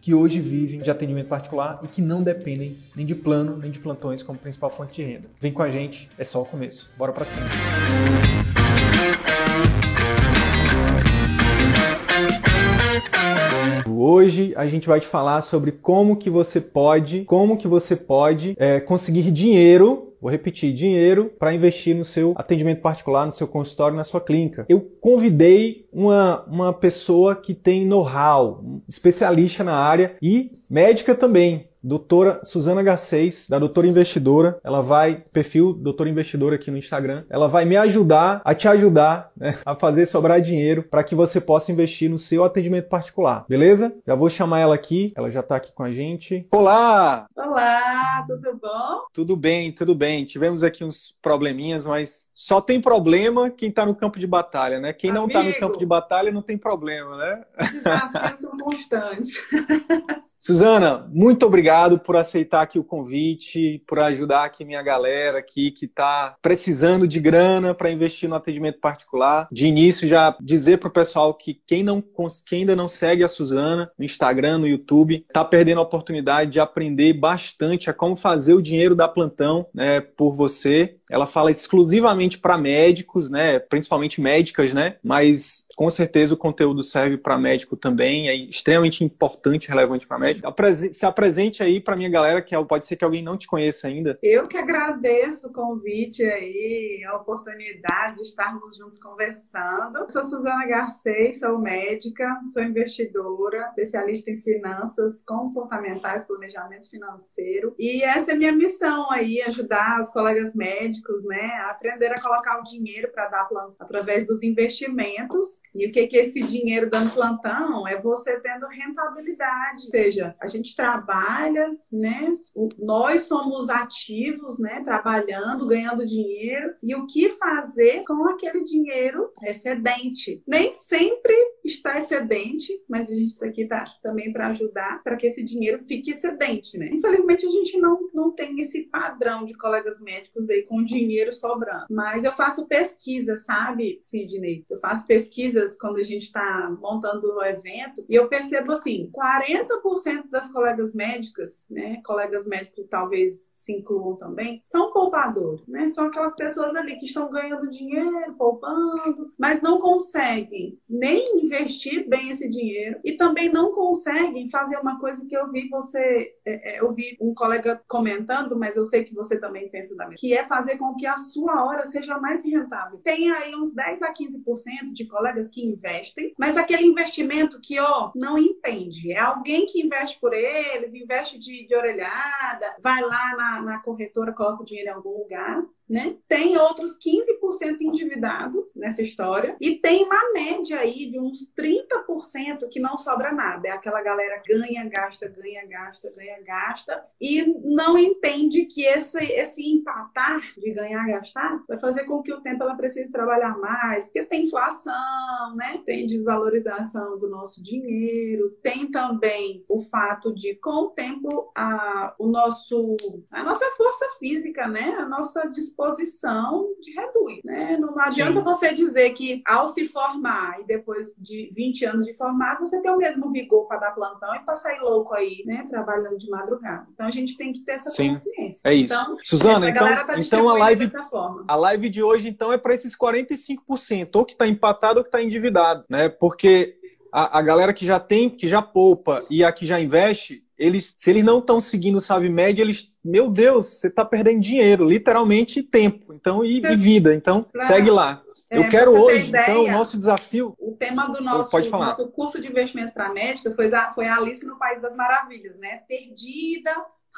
que hoje vivem de atendimento particular e que não dependem nem de plano nem de plantões como principal fonte de renda. Vem com a gente, é só o começo. Bora para cima. Hoje a gente vai te falar sobre como que você pode, como que você pode é, conseguir dinheiro Vou repetir, dinheiro para investir no seu atendimento particular, no seu consultório, na sua clínica. Eu convidei uma, uma pessoa que tem know-how, especialista na área e médica também doutora Suzana Garcês, da Doutora Investidora. Ela vai, perfil Doutora Investidora aqui no Instagram, ela vai me ajudar a te ajudar né, a fazer sobrar dinheiro para que você possa investir no seu atendimento particular, beleza? Já vou chamar ela aqui, ela já está aqui com a gente. Olá! Olá, tudo bom? Tudo bem, tudo bem. Tivemos aqui uns probleminhas, mas só tem problema quem está no campo de batalha, né? Quem Amigo, não está no campo de batalha não tem problema, né? Desafios são constantes. Suzana, muito obrigado por aceitar aqui o convite, por ajudar aqui minha galera aqui que está precisando de grana para investir no atendimento particular. De início, já dizer para o pessoal que quem, não, quem ainda não segue a Suzana no Instagram, no YouTube, está perdendo a oportunidade de aprender bastante a como fazer o dinheiro da plantão né, por você. Ela fala exclusivamente para médicos, né, principalmente médicas, né, mas com certeza o conteúdo serve para médico também, é extremamente importante, relevante para médico. Se apresente aí para minha galera, que é pode ser que alguém não te conheça ainda. Eu que agradeço o convite aí, a oportunidade de estarmos juntos conversando. Sou Suzana Garcês, sou médica, sou investidora, especialista em finanças comportamentais, planejamento financeiro, e essa é minha missão aí, ajudar os colegas médicos, né, a aprender a colocar o dinheiro para dar plano através dos investimentos e o que, que esse dinheiro dando plantão é você tendo rentabilidade. Ou seja, a gente trabalha, né? Nós somos ativos, né? Trabalhando, ganhando dinheiro. E o que fazer com aquele dinheiro excedente? Nem sempre está excedente, mas a gente está aqui tá, também para ajudar para que esse dinheiro fique excedente, né? Infelizmente, a gente não, não tem esse padrão de colegas médicos aí com dinheiro sobrando. Mas eu faço pesquisa, sabe, Sidney? Eu faço pesquisa pesquisas quando a gente está montando o evento e eu percebo assim, 40% das colegas médicas, né, colegas médicos talvez se incluam também, são poupadores, né? São aquelas pessoas ali que estão ganhando dinheiro, poupando, mas não conseguem nem investir bem esse dinheiro e também não conseguem fazer uma coisa que eu vi você, é, é, eu vi um colega comentando, mas eu sei que você também pensa da mesma, que é fazer com que a sua hora seja mais rentável. Tem aí uns 10 a 15% de colegas que investem, mas aquele investimento que, ó, não entende. É alguém que investe por eles, investe de, de orelhada, vai lá na na, corretora, coloca o dinheiro em algum lugar, né? Tem outros 15% endividado nessa história e tem uma média aí de uns 30% que não sobra nada. É aquela galera ganha, gasta, ganha, gasta, ganha, gasta e não entende que esse, esse empatar de ganhar, gastar vai fazer com que o tempo ela precise trabalhar mais, porque tem inflação, né? Tem desvalorização do nosso dinheiro, tem também o fato de com o tempo a, o nosso a nossa força física, né? A nossa disposição disposição de reduz, né? Não adianta Sim. você dizer que ao se formar e depois de 20 anos de formado, você tem o mesmo vigor para dar plantão e para sair louco aí, né? Trabalhando de madrugada. Então a gente tem que ter essa Sim. consciência. É isso. Então, Suzana, então, tá então a live, a live de hoje então é para esses 45%, ou que está empatado ou que está endividado, né? Porque a, a galera que já tem, que já poupa e a que já investe, eles, se eles não estão seguindo o Save Média, eles, meu Deus, você está perdendo dinheiro, literalmente tempo, então e, e vida. Então, segue lá. É, eu quero hoje, ideia, então, o nosso desafio. O tema do nosso, Pode falar. nosso curso de investimentos para médica foi foi a Alice no País das Maravilhas, né? Perdida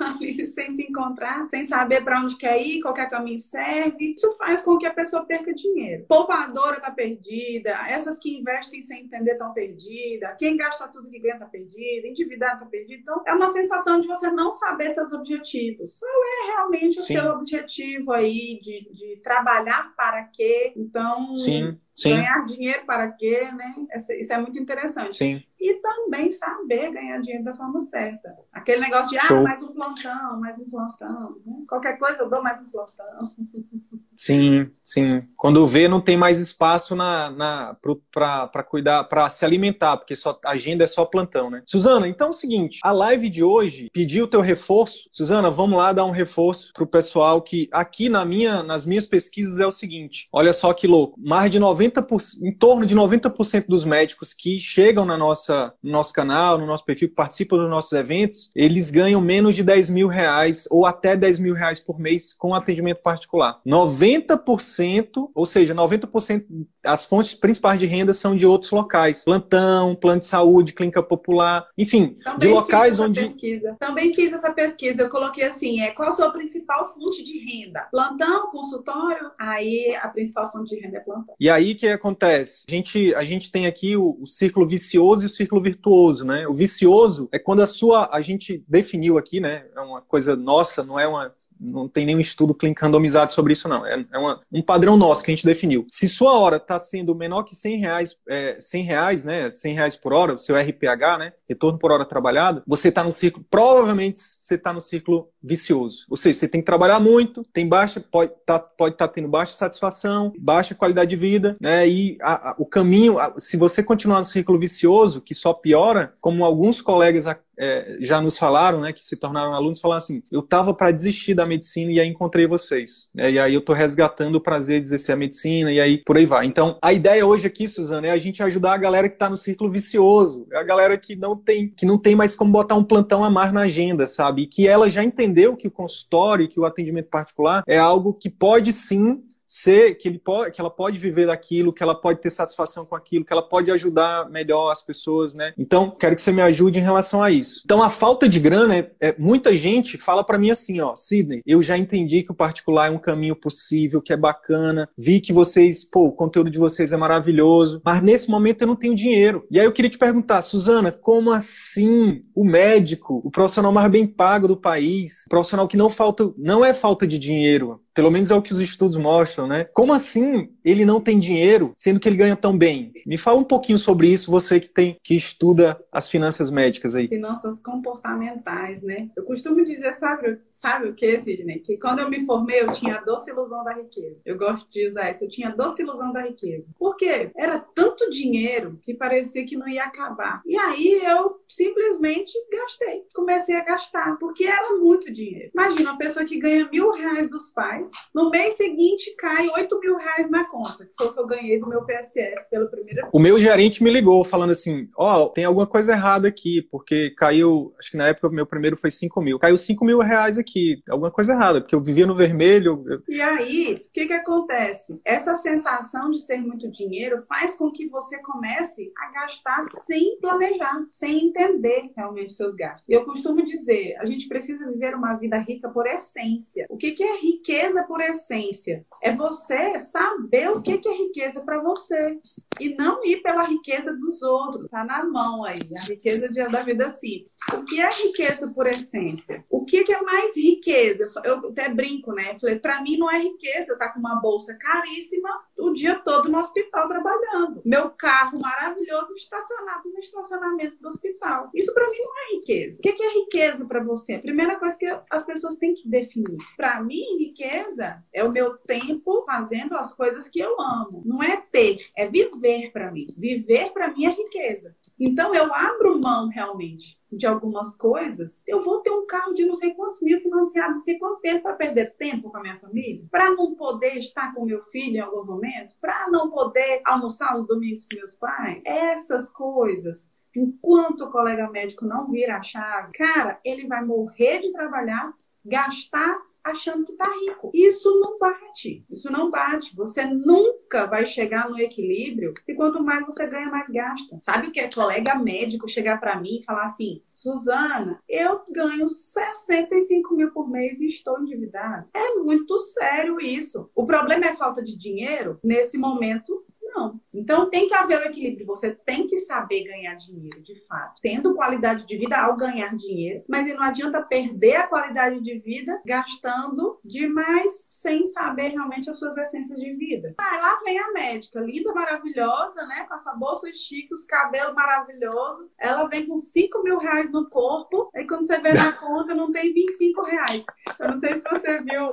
ali sem se encontrar, sem saber para onde quer ir, qualquer caminho serve. Isso faz com que a pessoa perca dinheiro. Poupadora está perdida, essas que investem sem entender estão perdidas, quem gasta tudo que ganha está perdida, endividado está perdido. Então, é uma sensação de você não saber seus objetivos. Qual é realmente o Sim. seu objetivo aí de, de trabalhar para quê? Então, Sim. Sim. Ganhar dinheiro para quê, né? Isso é muito interessante. Sim. E também saber ganhar dinheiro da forma certa. Aquele negócio de, ah, Show. ah, mais um plantão, mais um plantão. Né? Qualquer coisa eu dou mais um plantão. Sim, sim. Quando vê, não tem mais espaço na, na, para cuidar, para se alimentar, porque só, a agenda é só plantão, né? Suzana, então é o seguinte: a live de hoje pediu o teu reforço. Suzana, vamos lá dar um reforço pro pessoal que aqui na minha, nas minhas pesquisas é o seguinte: olha só que louco, mais de 90%, em torno de 90% dos médicos que chegam na nossa, no nosso canal, no nosso perfil, que participam dos nossos eventos, eles ganham menos de 10 mil reais ou até 10 mil reais por mês com atendimento particular. 90 90%, ou seja, 90% as fontes principais de renda são de outros locais. Plantão, plano de saúde, clínica popular, enfim, Também de locais onde. Pesquisa. Também fiz essa pesquisa. Eu coloquei assim: é, qual a sua principal fonte de renda? Plantão, consultório? Aí a principal fonte de renda é plantão. E aí o que acontece? A gente, a gente tem aqui o, o círculo vicioso e o círculo virtuoso, né? O vicioso é quando a sua. A gente definiu aqui, né? É uma coisa nossa, não é uma. Não tem nenhum estudo clínico randomizado sobre isso, não. É é uma, um padrão nosso que a gente definiu. Se sua hora está sendo menor que 100 reais, é, 100 reais, né, 100 reais por hora, o seu RPH, né, retorno por hora trabalhado, você está no ciclo, provavelmente você está no ciclo vicioso. Ou seja, você tem que trabalhar muito, tem baixa, pode estar tá, pode tá tendo baixa satisfação, baixa qualidade de vida, né, e a, a, o caminho, a, se você continuar no ciclo vicioso, que só piora, como alguns colegas é, já nos falaram, né, que se tornaram alunos, falaram assim: eu estava para desistir da medicina e aí encontrei vocês. É, e aí eu estou resgatando o prazer de exercer a medicina e aí por aí vai. Então, a ideia hoje aqui, Suzana, é a gente ajudar a galera que está no círculo vicioso, é a galera que não tem que não tem mais como botar um plantão a mais na agenda, sabe? E que ela já entendeu que o consultório, que o atendimento particular é algo que pode sim ser que, ele pode, que ela pode viver daquilo, que ela pode ter satisfação com aquilo, que ela pode ajudar melhor as pessoas, né? Então, quero que você me ajude em relação a isso. Então, a falta de grana, é, é muita gente fala para mim assim, ó, Sidney, eu já entendi que o particular é um caminho possível, que é bacana, vi que vocês, pô, o conteúdo de vocês é maravilhoso, mas nesse momento eu não tenho dinheiro. E aí eu queria te perguntar, Suzana, como assim o médico, o profissional mais bem pago do país, profissional que não falta, não é falta de dinheiro, pelo menos é o que os estudos mostram, né? Como assim ele não tem dinheiro, sendo que ele ganha tão bem? Me fala um pouquinho sobre isso, você que tem que estuda as finanças médicas aí. Finanças comportamentais, né? Eu costumo dizer, sabe, sabe o que, Sidney? Que quando eu me formei, eu tinha a doce ilusão da riqueza. Eu gosto de usar isso, eu tinha a doce ilusão da riqueza. Por quê? Era tanto dinheiro que parecia que não ia acabar. E aí eu simplesmente gastei. Comecei a gastar, porque era muito dinheiro. Imagina uma pessoa que ganha mil reais dos pais reais. No mês seguinte, cai 8 mil reais na conta, que foi o que eu ganhei do meu PSF pelo primeiro O meu gerente me ligou falando assim: Ó, oh, tem alguma coisa errada aqui, porque caiu, acho que na época o meu primeiro foi 5 mil. Caiu 5 mil reais aqui. Alguma coisa errada, porque eu vivia no vermelho. E aí, o que, que acontece? Essa sensação de ser muito dinheiro faz com que você comece a gastar sem planejar, sem entender realmente seus gastos. E eu costumo dizer: a gente precisa viver uma vida rica por essência. O que, que é riqueza? Riqueza por essência. É você saber o que é riqueza para você. E não ir pela riqueza dos outros. Tá na mão aí. A riqueza da vida assim. O que é riqueza por essência? O que é mais riqueza? Eu até brinco, né? falei, para mim não é riqueza estar tá com uma bolsa caríssima o dia todo no hospital trabalhando. Meu carro maravilhoso estacionado no estacionamento do hospital. Isso para mim não é riqueza. O que é riqueza para você? A primeira coisa que as pessoas têm que definir. Para mim, riqueza é o meu tempo fazendo as coisas que eu amo. Não é ter, é viver para mim. Viver para mim é riqueza. Então eu abro mão realmente de algumas coisas. Eu vou ter um carro de não sei quantos mil financiado, não sei quanto tempo para perder tempo com a minha família, para não poder estar com meu filho em alguns momentos, para não poder almoçar os domingos com meus pais. Essas coisas enquanto o colega médico não vira a chave, cara, ele vai morrer de trabalhar, gastar achando que tá rico. Isso não bate. Isso não bate. Você nunca vai chegar no equilíbrio se quanto mais você ganha, mais gasta. Sabe que é colega médico chegar para mim e falar assim: Suzana, eu ganho 65 mil por mês e estou endividado. É muito sério isso. O problema é falta de dinheiro? Nesse momento, não. Então tem que haver o um equilíbrio. Você tem que saber ganhar dinheiro, de fato, tendo qualidade de vida ao ganhar dinheiro, mas não adianta perder a qualidade de vida gastando demais sem saber realmente as suas essências de vida. Ah, lá vem a médica, linda, maravilhosa, né? Com essa bolsa chique, os cabelos maravilhosos. Ela vem com 5 mil reais no corpo, aí quando você vê na conta não tem 25 reais. Eu não sei se você viu.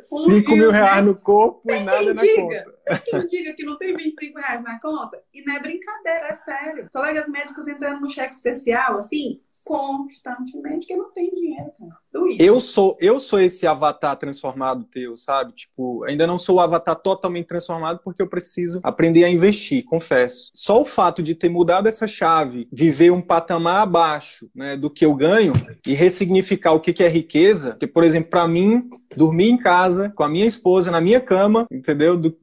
5 mil reais no corpo e nada na diga. conta. Quem diga que não tem 25 reais na conta? E não é brincadeira, é sério. Colegas médicos entrando no cheque especial, assim, constantemente, que não tem dinheiro, cara. Eu sou, eu sou esse avatar transformado teu, sabe? Tipo, ainda não sou o avatar totalmente transformado porque eu preciso aprender a investir, confesso. Só o fato de ter mudado essa chave, viver um patamar abaixo né, do que eu ganho e ressignificar o que é riqueza, porque, por exemplo, para mim, dormir em casa com a minha esposa na minha cama, entendeu? Do,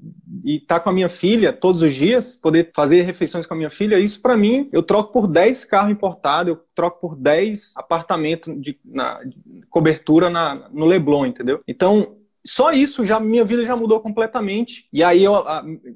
e estar tá com a minha filha todos os dias, poder fazer refeições com a minha filha, isso para mim, eu troco por 10 carros importados, eu troco por 10 apartamentos de, na, de cobertura na, no Leblon, entendeu? Então, só isso já minha vida já mudou completamente. E aí o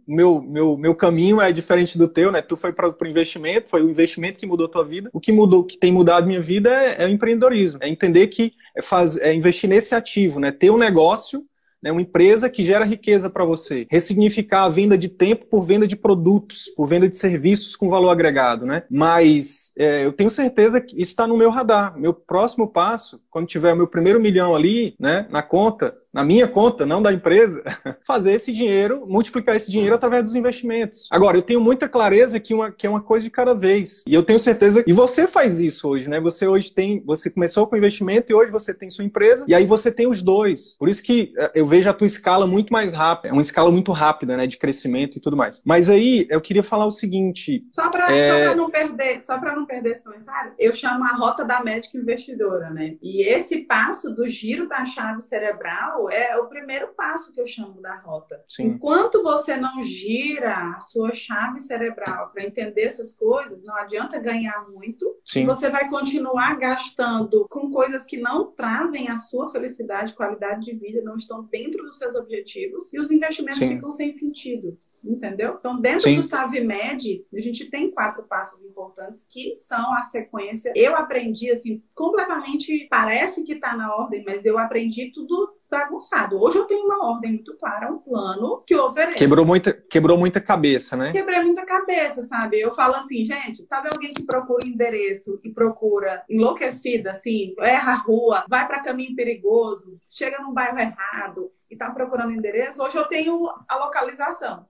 meu, meu, meu caminho é diferente do teu, né? Tu foi para o investimento, foi o investimento que mudou a tua vida. O que mudou, que tem mudado minha vida é, é o empreendedorismo, é entender que é, faz, é investir nesse ativo, né? Ter um negócio né, uma empresa que gera riqueza para você. Ressignificar a venda de tempo por venda de produtos, por venda de serviços com valor agregado. Né? Mas é, eu tenho certeza que isso está no meu radar. Meu próximo passo, quando tiver o meu primeiro milhão ali né, na conta, na minha conta, não da empresa, fazer esse dinheiro, multiplicar esse dinheiro através dos investimentos. Agora, eu tenho muita clareza que, uma, que é uma coisa de cada vez. E eu tenho certeza e você faz isso hoje, né? Você hoje tem, você começou com investimento e hoje você tem sua empresa e aí você tem os dois. Por isso que eh, eu vejo a tua escala muito mais rápida, é uma escala muito rápida, né, de crescimento e tudo mais. Mas aí eu queria falar o seguinte, só para é... não perder, só para não perder esse comentário, eu chamo a rota da médica investidora, né? E esse passo do giro da chave cerebral é o primeiro passo que eu chamo da rota. Sim. Enquanto você não gira a sua chave cerebral para entender essas coisas, não adianta ganhar muito. Sim. Você vai continuar gastando com coisas que não trazem a sua felicidade, qualidade de vida, não estão dentro dos seus objetivos e os investimentos Sim. ficam sem sentido. Entendeu? Então, dentro Sim. do SaveMed, a gente tem quatro passos importantes que são a sequência. Eu aprendi, assim, completamente, parece que está na ordem, mas eu aprendi tudo bagunçado. Hoje eu tenho uma ordem muito clara, um plano que eu ofereço. Quebrou muita, quebrou muita cabeça, né? Quebrei muita cabeça, sabe? Eu falo assim, gente, sabe alguém que procura endereço e procura enlouquecida, assim, erra a rua, vai para caminho perigoso, chega num bairro errado e tá procurando endereço? Hoje eu tenho a localização.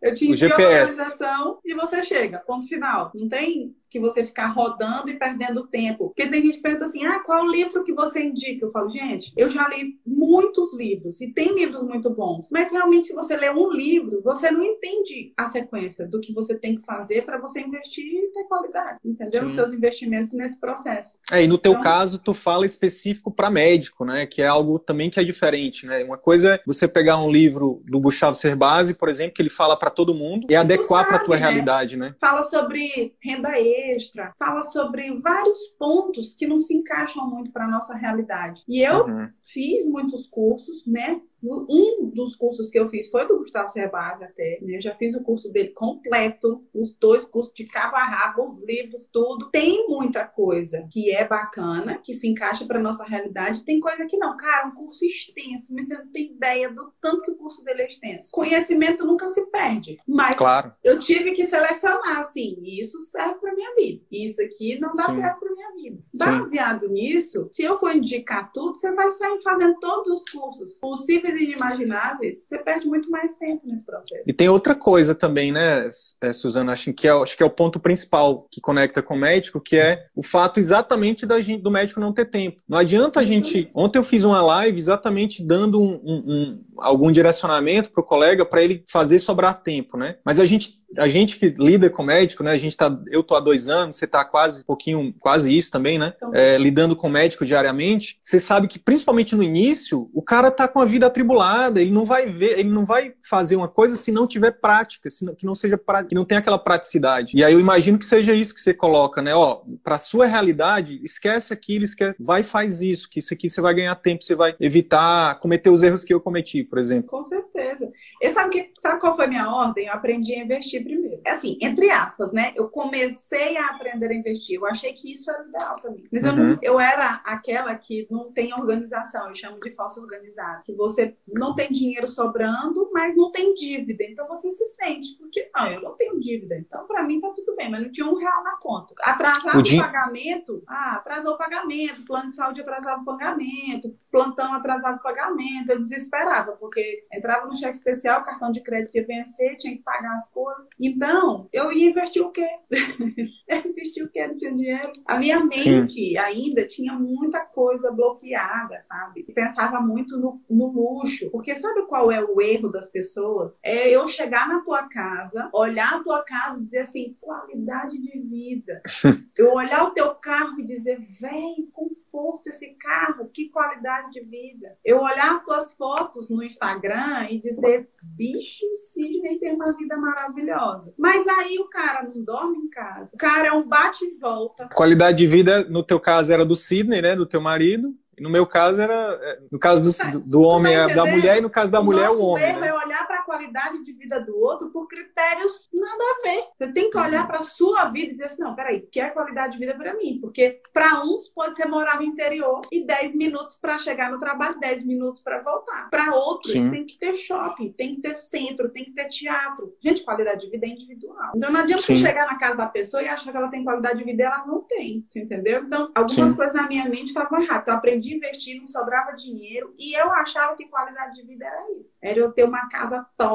Eu te envio a localização e você chega. Ponto final. Não tem que você ficar rodando e perdendo tempo. Porque tem gente que pergunta assim: ah, qual livro que você indica? Eu falo, gente, eu já li muitos livros e tem livros muito bons. Mas realmente, se você lê um livro, você não entende a sequência do que você tem que fazer para você investir e ter qualidade. Entendeu? Sim. Os seus investimentos nesse processo. É, e no teu então, caso, tu fala específico para médico, né? Que é algo também que é diferente, né? Uma coisa é você pegar um livro do Gustavo Cerbasi, por exemplo, que ele fala para todo mundo e adequar para a tua né? realidade, né? Fala sobre renda extra, fala sobre vários pontos que não se encaixam muito para nossa realidade. E eu uhum. fiz muitos cursos, né? Um dos cursos que eu fiz foi do Gustavo Cerbasi até, né? Eu já fiz o curso dele completo, os dois cursos de cabo a rabo, os livros, tudo. Tem muita coisa que é bacana, que se encaixa para nossa realidade, tem coisa que não. Cara, um curso extenso, mas você não tem ideia do tanto que o curso dele é extenso. Conhecimento nunca se perde, mas claro. eu tive que selecionar, assim, isso serve para minha vida. Isso aqui não dá Sim. certo para minha vida. Baseado Sim. nisso, se eu for indicar tudo, você vai sair fazendo todos os cursos possíveis impossíveis e inimagináveis, você perde muito mais tempo nesse processo. E tem outra coisa também, né, é, Suzana? Acho que, é, acho que é o ponto principal que conecta com o médico, que é o fato exatamente gente, do médico não ter tempo. Não adianta a uhum. gente. Ontem eu fiz uma live exatamente dando um, um, um algum direcionamento para o colega para ele fazer sobrar tempo, né? Mas a gente a gente que lida com médico, né? A gente tá, eu tô há dois anos, você tá quase um pouquinho, quase isso também, né? Então, é, lidando com médico diariamente. Você sabe que principalmente no início, o cara tá com a vida atribulada, ele não vai ver, ele não vai fazer uma coisa se não tiver prática, se não, que não seja que não tem aquela praticidade. E aí eu imagino que seja isso que você coloca, né? Ó, para sua realidade, esquece aquilo, esquece, vai faz isso, que isso aqui você vai ganhar tempo, você vai evitar cometer os erros que eu cometi, por exemplo. Com certeza. E sabe que sabe qual foi a minha ordem? Eu aprendi a investir primeiro. É assim, entre aspas, né? Eu comecei a aprender a investir. Eu achei que isso era ideal para mim. Mas uhum. eu, não, eu era aquela que não tem organização, eu chamo de falso organizado. Que você não tem dinheiro sobrando, mas não tem dívida. Então você se sente, porque não, eu não tenho dívida. Então para mim tá tudo bem, mas não tinha um real na conta. Atrasava o, o pagamento, ah, atrasou o pagamento, plano de saúde atrasava o pagamento, plantão atrasava o pagamento. Eu desesperava, porque entrava no cheque especial, cartão de crédito ia vencer, tinha que pagar as coisas. Então, eu ia investir o quê? investir o quê? Não tinha dinheiro. A minha mente Sim. ainda tinha muita coisa bloqueada, sabe? Pensava muito no, no luxo. Porque sabe qual é o erro das pessoas? É eu chegar na tua casa, olhar a tua casa e dizer assim, qualidade de vida. eu olhar o teu carro e dizer, vem, conforto esse carro, que qualidade de vida. Eu olhar as tuas fotos no Instagram e dizer, bicho, o Sidney tem uma vida maravilhosa. Mas aí o cara não dorme em casa. O cara é um bate e volta. Qualidade de vida, no teu caso, era do Sidney, né? Do teu marido. No meu caso era. É, no caso do, do homem tá é da mulher e no caso da o mulher é o homem. Né? é olhar qualidade de vida do outro por critérios nada a ver. Você tem que olhar para a sua vida e dizer assim: não, peraí, que é qualidade de vida para mim? Porque para uns pode ser morar no interior e 10 minutos para chegar no trabalho, 10 minutos para voltar. Para outros Sim. tem que ter shopping, tem que ter centro, tem que ter teatro. Gente, qualidade de vida é individual. Então não adianta você chegar na casa da pessoa e achar que ela tem qualidade de vida e ela não tem. Você entendeu? Então, algumas Sim. coisas na minha mente estavam erradas. Então, eu aprendi de investir, não sobrava dinheiro. E eu achava que qualidade de vida era isso. Era eu ter uma casa top,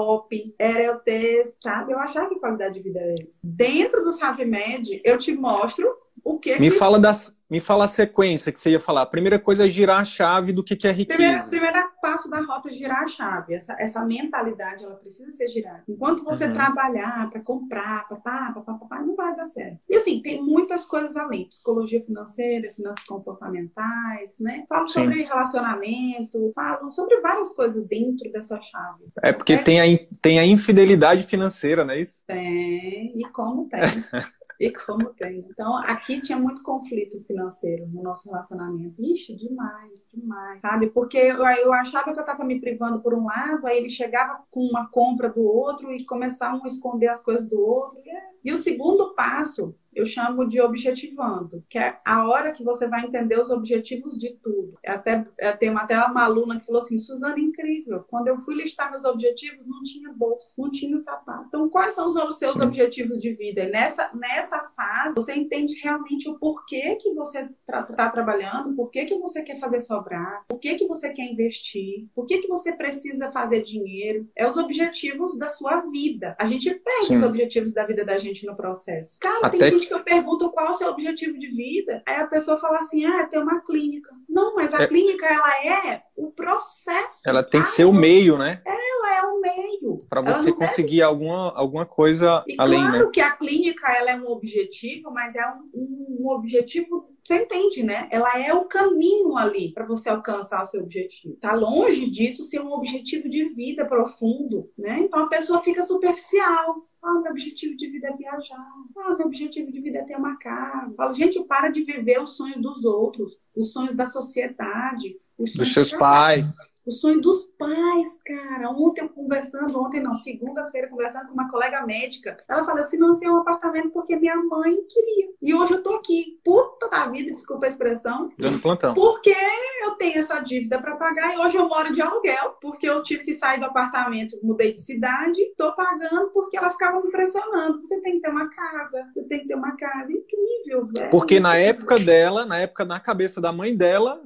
era eu ter, sabe? Eu achava que qualidade de vida era isso. Dentro do SavMed, eu te mostro o que me que... fala das me fala a sequência que você ia falar. A primeira coisa é girar a chave do que, que é riqueza. Primeiro, primeiro passo da rota é girar a chave. Essa, essa mentalidade ela precisa ser girada. Enquanto você uhum. trabalhar para comprar papá, papá, papá, não vai dar certo. E assim tem muitas coisas além. Psicologia financeira finanças comportamentais né? Falo Sim. sobre relacionamento falo sobre várias coisas dentro dessa chave. É porque tem a, tem a infidelidade financeira não é isso? Tem e como tem E como tem. Então, aqui tinha muito conflito financeiro no nosso relacionamento. Ixi, demais, demais, sabe? Porque eu, eu achava que eu estava me privando por um lado, aí ele chegava com uma compra do outro e começavam a esconder as coisas do outro. E, é... e o segundo passo eu chamo de objetivando, que é a hora que você vai entender os objetivos de tudo. Eu até eu tenho até uma aluna que falou assim, Suzana, incrível. Quando eu fui listar meus objetivos, não tinha bolsa, não tinha sapato. Então, quais são os seus Sim. objetivos de vida? E nessa nessa fase, você entende realmente o porquê que você está tra trabalhando, por que que você quer fazer sobrar, por que que você quer investir, por que que você precisa fazer dinheiro. É os objetivos da sua vida. A gente perde Sim. os objetivos da vida da gente no processo. Cara, até tem que eu pergunto qual o seu objetivo de vida, aí a pessoa fala assim, ah, ter uma clínica. Não, mas a é... clínica, ela é o processo. Ela tem que ser o meio, né? Ela é o meio. Para você conseguir deve... alguma, alguma coisa e além, claro né? que a clínica, ela é um objetivo, mas é um, um, um objetivo você entende, né? Ela é o caminho ali para você alcançar o seu objetivo. Tá longe disso ser um objetivo de vida profundo, né? Então a pessoa fica superficial. Ah, meu objetivo de vida é viajar. Ah, meu objetivo de vida é ter uma casa. Falo, gente, para de viver os sonhos dos outros, os sonhos da sociedade, os sonhos dos seus pais. O sonho dos pais, cara. Ontem eu conversando, ontem não, segunda-feira, conversando com uma colega médica. Ela falou: eu financei um apartamento porque minha mãe queria. E hoje eu tô aqui, puta da vida, desculpa a expressão. Dando plantão. Porque eu tenho essa dívida para pagar e hoje eu moro de aluguel, porque eu tive que sair do apartamento, mudei de cidade, tô pagando porque ela ficava me pressionando. Você tem que ter uma casa, você tem que ter uma casa. Incrível, velho. Porque na época dela, na época, na cabeça da mãe dela,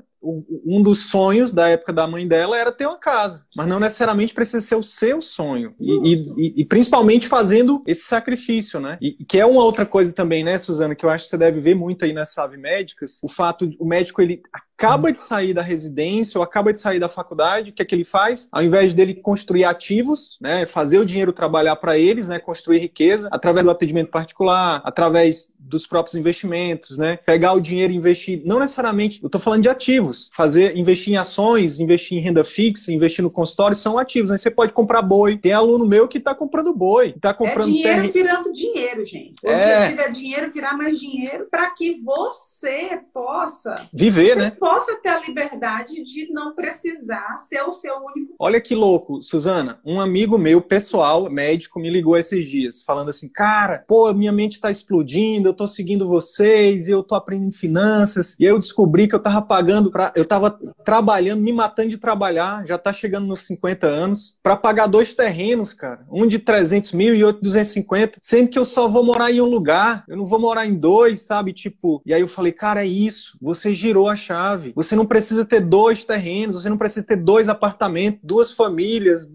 um dos sonhos da época da mãe dela era ter uma casa, mas não necessariamente precisa ser o seu sonho. E, e, e principalmente fazendo esse sacrifício, né? E que é uma outra coisa também, né, Suzana, que eu acho que você deve ver muito aí nas Ave Médicas, o fato, o médico, ele acaba de sair da residência ou acaba de sair da faculdade, o que é que ele faz? Ao invés dele construir ativos, né, fazer o dinheiro trabalhar para eles, né, construir riqueza através do atendimento particular, através dos próprios investimentos, né? Pegar o dinheiro e investir, não necessariamente, eu estou falando de ativos, fazer, investir em ações, investir em renda fixa, investir no consultório, são ativos. Aí você pode comprar boi. Tem aluno meu que está comprando boi, está comprando é dinheiro terra... virando dinheiro, gente. O é... objetivo é dinheiro virar mais dinheiro para que você possa viver, né? Possa ter a liberdade de não precisar ser o seu único. Olha que louco, Suzana. Um amigo meu, pessoal, médico, me ligou esses dias, falando assim, cara, pô, minha mente está explodindo tô seguindo vocês eu tô aprendendo finanças. E aí eu descobri que eu tava pagando para eu tava trabalhando, me matando de trabalhar, já tá chegando nos 50 anos, para pagar dois terrenos, cara. Um de 300 mil e outro de 250, sendo que eu só vou morar em um lugar, eu não vou morar em dois, sabe? Tipo, e aí eu falei, cara, é isso. Você girou a chave. Você não precisa ter dois terrenos, você não precisa ter dois apartamentos, duas famílias,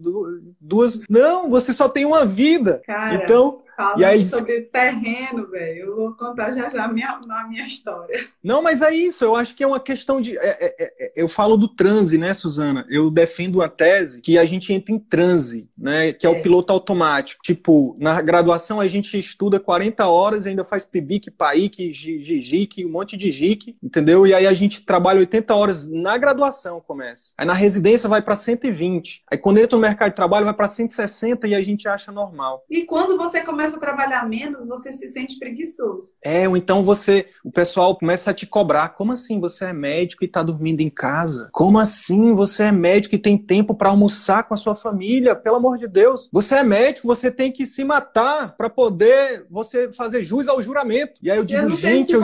duas. Não, você só tem uma vida. Cara. Então, Falando e aí, sobre terreno, velho, eu vou contar já já a minha, a minha história. Não, mas é isso, eu acho que é uma questão de. É, é, é, é, eu falo do transe, né, Suzana? Eu defendo a tese que a gente entra em transe, né? Que é, o é. piloto automático. Tipo, na graduação a gente estuda 40 horas, ainda faz PIBIC, PAIC, GIC, um monte de GIC, entendeu? E aí a gente trabalha 80 horas na graduação, começa. Aí na residência vai para 120. Aí quando entra no mercado de trabalho vai para 160 e a gente acha normal. E quando você começa começa a trabalhar menos, você se sente preguiçoso. É, ou então você, o pessoal começa a te cobrar. Como assim você é médico e está dormindo em casa? Como assim você é médico e tem tempo para almoçar com a sua família? Pelo amor de Deus. Você é médico, você tem que se matar para poder você fazer jus ao juramento. E aí eu digo, eu gente, eu,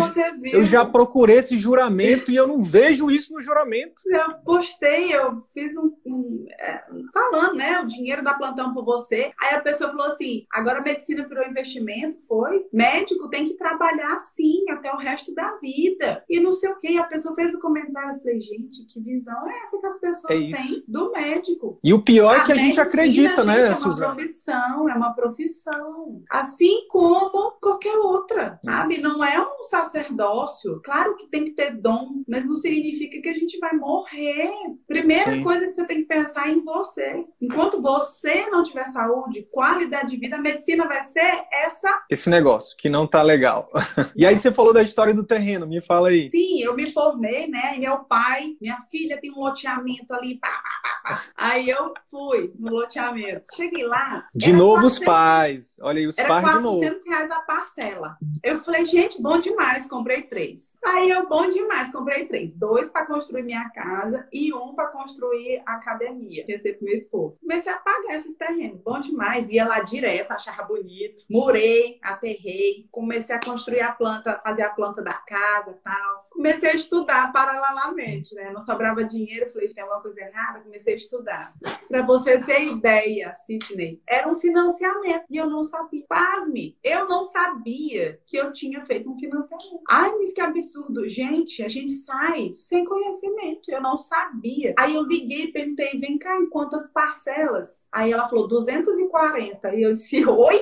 eu, já procurei esse juramento e eu não vejo isso no juramento. Eu postei, eu fiz um, um é, falando, né, o dinheiro da plantão por você. Aí a pessoa falou assim: agora a medicina virou investimento, foi. Médico tem que trabalhar assim até o resto da vida. E não sei o que. A pessoa fez o comentário. Eu falei, gente, que visão é essa que as pessoas é têm do médico? E o pior é que a, a gente acredita, né, gente, É uma profissão, é uma profissão. Assim como qualquer outra, sabe? Não é um sacerdócio. Claro que tem que ter dom, mas não significa que a gente vai morrer. Primeira Sim. coisa que você tem que pensar é em você. Enquanto você não tiver saúde, qualidade de vida, a medicina vai ser essa. Esse negócio, que não tá legal. e aí você falou da história do terreno, me fala aí. Sim, eu me formei, né? Meu pai, minha filha tem um loteamento ali, pá, pá, pá, Aí eu fui no loteamento. Cheguei lá. De novo 400, os pais. Olha aí, os pais de novo. 400 reais a parcela. Eu falei, gente, bom demais, comprei três. Aí eu, bom demais, comprei três. Dois para construir minha casa e um para construir a academia. Pensei pro meu esposo. Comecei a pagar esses terrenos. Bom demais. Ia lá direto, achava bonito bonito. Aterrei, comecei a construir a planta, fazer a planta da casa tal. Comecei a estudar paralelamente, né? Não sobrava dinheiro, falei, tem alguma coisa errada, comecei a estudar. Para você ter ideia, Sidney, era um financiamento e eu não sabia. Pasme, eu não sabia que eu tinha feito um financiamento. Ai, mas que absurdo. Gente, a gente sai sem conhecimento, eu não sabia. Aí eu liguei e perguntei, vem cá, em quantas parcelas? Aí ela falou, 240. E eu disse, oi?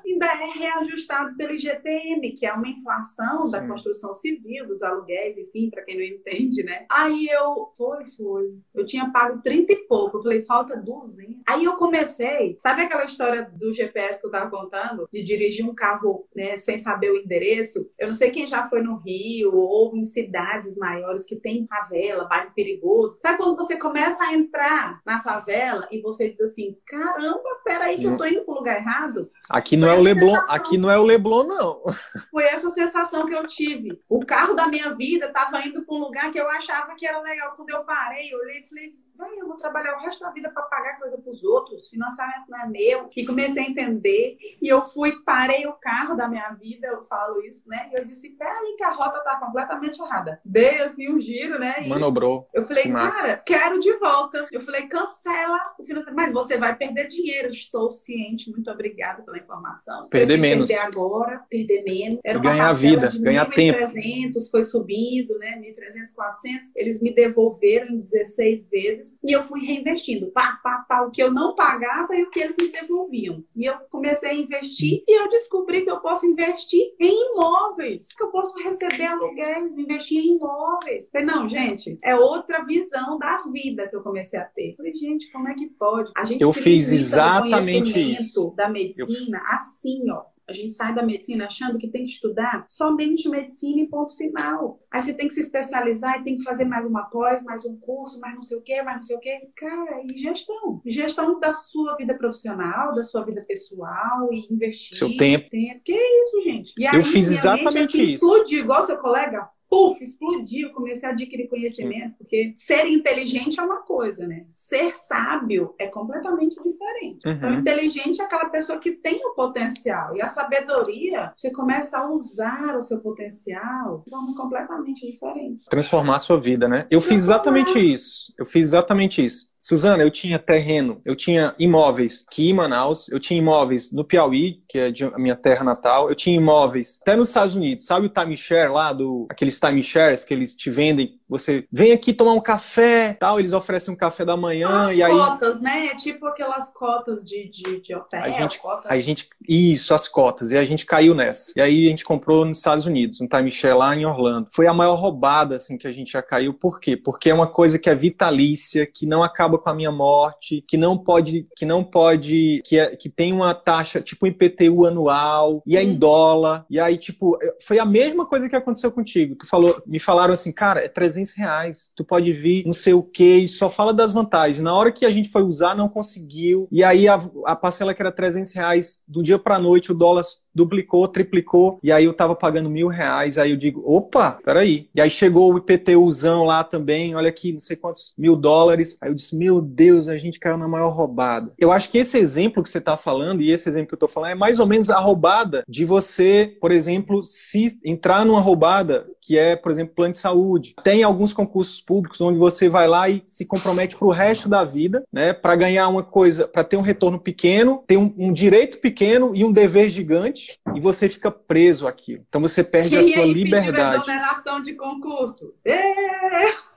ainda é reajustado pelo IGPM, que é uma inflação Sim. da construção civil, dos aluguéis, enfim, para quem não entende, né? Aí eu, foi, foi. Eu tinha pago 30 e pouco. Eu falei, falta 200. Aí eu comecei, sabe aquela história do GPS que eu tava contando? De dirigir um carro, né, sem saber o endereço? Eu não sei quem já foi no Rio ou em cidades maiores que tem favela, bairro perigoso. Sabe quando você começa a entrar na favela e você diz assim, caramba, peraí que eu tô indo pro lugar errado? Aqui não é o Leblon, aqui não é o Leblon, não. Foi essa sensação que eu tive. O carro da minha vida estava indo para um lugar que eu achava que era legal. Quando eu parei, eu olhei e falei, eu vou trabalhar o resto da vida para pagar coisa para os outros, financiamento não é meu. E comecei a entender. E eu fui, parei o carro da minha vida, eu falo isso, né? E eu disse, peraí, que a rota tá completamente errada. Dei assim um giro, né? E Manobrou. Eu falei, cara, quero de volta. Eu falei, cancela o financiamento. Mas você vai perder dinheiro. Estou ciente, muito obrigada pela informação. Perder menos. Perder agora, perder menos. Era uma ganhar vida, de ganhar 1, tempo. 1.300, foi subindo, né? 1.300, 400. Eles me devolveram em 16 vezes e eu fui reinvestindo. Pá, pá, pá. O que eu não pagava e o que eles me devolviam. E eu comecei a investir e eu descobri que eu posso investir em imóveis. Que eu posso receber aluguéis, investir em imóveis. Falei, não, gente, é outra visão da vida que eu comecei a ter. Falei, gente, como é que pode? A gente eu fiz exatamente isso. da medicina eu... assim, ó. A gente sai da medicina achando que tem que estudar somente medicina e ponto final. Aí você tem que se especializar e tem que fazer mais uma pós, mais um curso, mais não sei o quê, mais não sei o quê. Cara, e gestão? Gestão da sua vida profissional, da sua vida pessoal e investir. Seu tempo. tempo. Que isso, gente? E aí, eu fiz exatamente isso. Explodiu, igual seu colega, puf, explodiu, comecei a adquirir conhecimento, porque ser inteligente é uma coisa, né? Ser sábio é completamente diferente. Uhum. Então, inteligente é aquela pessoa que tem o potencial. E a sabedoria, você começa a usar o seu potencial de forma completamente diferente. Transformar a sua vida, né? Eu fiz exatamente isso. Eu fiz exatamente isso. Suzana, eu tinha terreno, eu tinha imóveis aqui em Manaus, eu tinha imóveis no Piauí, que é a minha terra natal, eu tinha imóveis até nos Estados Unidos. Sabe o timeshare lá, do, aqueles timeshares que eles te vendem você vem aqui tomar um café, tal, eles oferecem um café da manhã as e aí cotas, né? É tipo aquelas cotas de, de, de hotel. A gente, a gente, isso, as cotas. E a gente caiu nessa. E aí a gente comprou nos Estados Unidos, um timeshare lá em Orlando. Foi a maior roubada assim que a gente já caiu. Por quê? Porque é uma coisa que é vitalícia, que não acaba com a minha morte, que não pode, que não pode, que, é, que tem uma taxa tipo IPTU anual e é em hum. dólar. E aí tipo foi a mesma coisa que aconteceu contigo. Tu falou, me falaram assim, cara, é 300 300 reais. Tu pode vir, não sei o que, só fala das vantagens. Na hora que a gente foi usar, não conseguiu. E aí a, a parcela que era 300 reais, do dia pra noite o dólar duplicou, triplicou, e aí eu tava pagando mil reais. Aí eu digo, opa, peraí. E aí chegou o IPTUzão lá também, olha aqui, não sei quantos mil dólares. Aí eu disse, meu Deus, a gente caiu na maior roubada. Eu acho que esse exemplo que você tá falando, e esse exemplo que eu tô falando, é mais ou menos a roubada de você, por exemplo, se entrar numa roubada que é, por exemplo, plano de saúde. Tem alguns concursos públicos onde você vai lá e se compromete para o resto da vida, né, para ganhar uma coisa, para ter um retorno pequeno, ter um, um, direito pequeno e um dever gigante, e você fica preso aquilo. Então você perde a sua liberdade. Exoneração de concurso. É!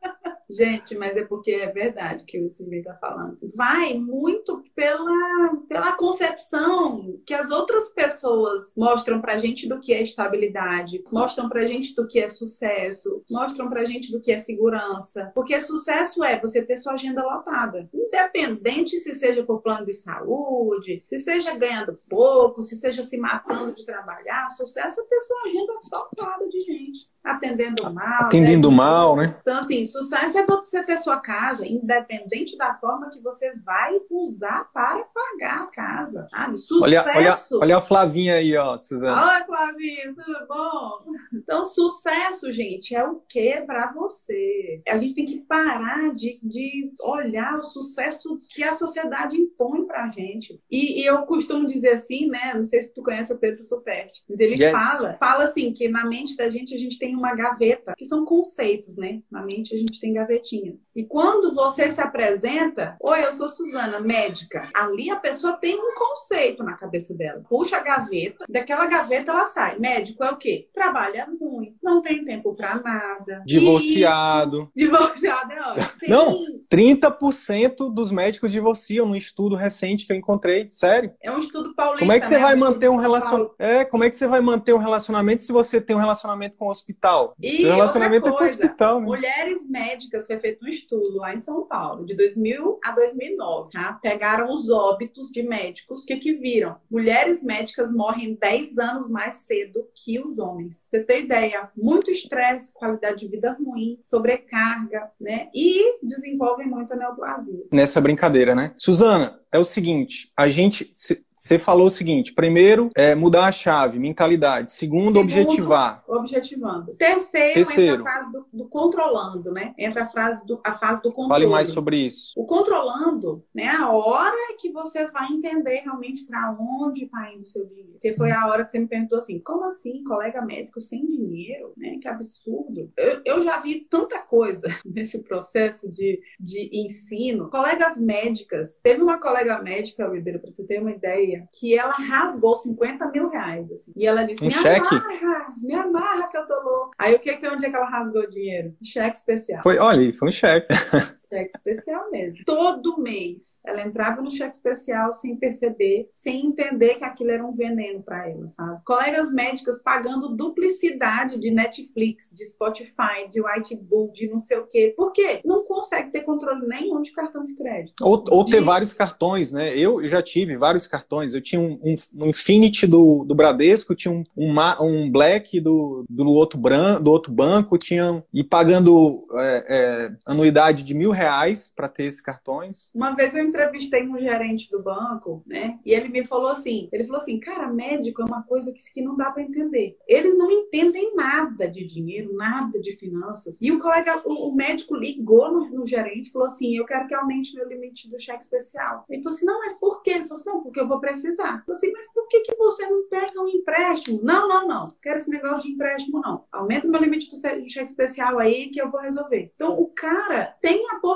Gente, mas é porque é verdade que o Silvio está falando. Vai muito pela, pela concepção que as outras pessoas mostram pra gente do que é estabilidade, mostram pra gente do que é sucesso, mostram pra gente do que é segurança. Porque sucesso é você ter sua agenda lotada. Independente se seja por plano de saúde, se seja ganhando pouco, se seja se matando de trabalhar, sucesso é ter sua agenda lotada de gente. Atendendo mal. Atendendo né? mal, né? Então, assim, sucesso é você ter sua casa, independente da forma que você vai usar para pagar a casa, sabe? Sucesso. Olha, olha, olha a Flavinha aí, ó, Suzana. Oi, Flavinha, tudo bom? Então, sucesso, gente, é o que para você? A gente tem que parar de, de olhar o sucesso que a sociedade impõe pra gente. E, e, eu costumo dizer assim, né? Não sei se tu conhece o Pedro Superti, mas ele yes. fala, fala assim, que na mente da gente a gente tem uma gaveta, que são conceitos, né? Na mente a gente tem gavetinhas. E quando você se apresenta, oi, eu sou Suzana, médica. Ali a pessoa tem um conceito na cabeça dela. Puxa a gaveta, daquela gaveta ela sai. Médico é o quê? Trabalha muito, não tem tempo para nada. Divorciado. Isso. Divorciado é ótimo. Tem... Não, 30% dos médicos divorciam num estudo recente que eu encontrei, sério. É um estudo paulista. Como é que você né? vai manter um relacionamento? É, como é que você vai manter um relacionamento se você tem um relacionamento com o hospital? E o relacionamento coisa, é com o hospital, né? Mulheres médicas foi feito um estudo lá em São Paulo, de 2000 a 2009, tá? Pegaram os óbitos de médicos, que que viram? Mulheres médicas morrem 10 anos mais cedo que os homens. Você tem ideia? Muito estresse, qualidade de vida ruim, sobrecarga, né? E desenvolvem muita neoplasia. Nessa brincadeira, né? Suzana, é o seguinte, a gente você falou o seguinte: primeiro, é mudar a chave, mentalidade. Segundo, Segundo objetivar. Objetivando. Terceiro, Terceiro, entra a fase do, do, controlando, né? Entra a fase do, a fase do controle. Fale mais sobre isso. O controlando, né? A hora que você vai entender realmente para onde está indo o seu dinheiro. Que foi a hora que você me perguntou assim: como assim, colega médico sem dinheiro? Né? Que absurdo. Eu, eu já vi tanta coisa nesse processo de, de ensino. Colegas médicas. Teve uma colega colega médica, Ribeiro, para tu ter uma ideia, que ela rasgou 50 mil reais. Assim, e ela disse: um Me cheque? amarra, me amarra que eu tô louca. Aí o que, que onde é que ela rasgou o dinheiro? Cheque especial. Foi, olha, foi um cheque. cheque especial mesmo. Todo mês ela entrava no cheque especial sem perceber, sem entender que aquilo era um veneno para ela, sabe? Colegas médicas pagando duplicidade de Netflix, de Spotify, de Whitebook, de não sei o quê. Por quê? Não consegue ter controle nenhum de cartão de crédito. Ou, ou ter vários cartões, né? Eu já tive vários cartões. Eu tinha um, um, um Infinity do, do Bradesco, tinha um, um, um Black do, do, outro bran, do outro banco, tinha e pagando é, é, anuidade de mil reais para ter esses cartões. Uma vez eu entrevistei um gerente do banco, né? E ele me falou assim, ele falou assim, cara, médico é uma coisa que, que não dá para entender. Eles não entendem nada de dinheiro, nada de finanças. E o colega, o, o médico ligou no, no gerente e falou assim, eu quero que aumente meu limite do cheque especial. Ele falou assim, não, mas por quê? Ele falou assim, não, porque eu vou precisar. Ele falou assim, mas por que, que você não pega um empréstimo? Não, não, não. Quero esse negócio de empréstimo, não. Aumenta o meu limite do cheque especial aí que eu vou resolver. Então, o cara tem a possibilidade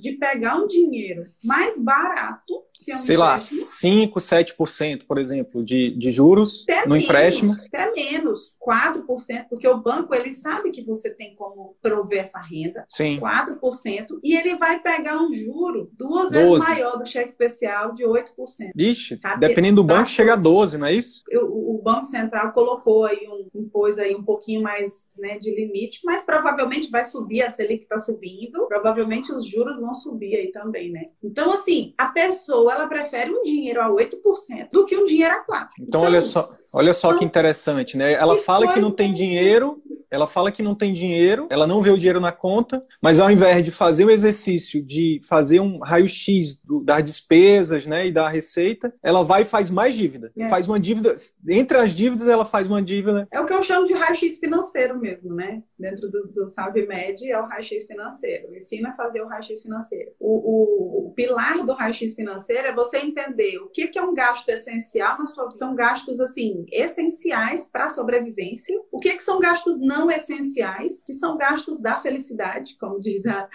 de pegar um dinheiro mais barato, se é um sei lá, 5, 7%, por exemplo, de, de juros até no menos, empréstimo. Até menos, 4%, porque o banco ele sabe que você tem como prover essa renda. Sim. 4%, e ele vai pegar um juro duas 12. vezes maior do cheque especial de 8%. Ixi, Tá dependendo do tá banco, chega a 12, não é isso? O, o Banco Central colocou aí um, impôs aí um pouquinho mais né, de limite, mas provavelmente vai subir, a Selic está subindo, provavelmente os juros vão subir aí também, né? Então, assim, a pessoa ela prefere um dinheiro a 8% do que um dinheiro a 4%. Então, olha só, olha só que interessante, né? Ela fala que não tem dinheiro, ela fala que não tem dinheiro, ela não vê o dinheiro na conta, mas ao invés de fazer o exercício de fazer um raio-x das despesas, né, e da receita, ela vai e faz mais dívida. É. Faz uma dívida, entre as dívidas ela faz uma dívida. É o que eu chamo de raio-x financeiro mesmo, né? Dentro do, do Salve Med é o raio-x financeiro. Ensina a fazer o raio-x financeiro. O, o- o pilar do raio-x financeiro é você entender o que, que é um gasto essencial na sua vida. São gastos, assim, essenciais para a sobrevivência. O que, que são gastos não essenciais, que são gastos da felicidade, como diz a-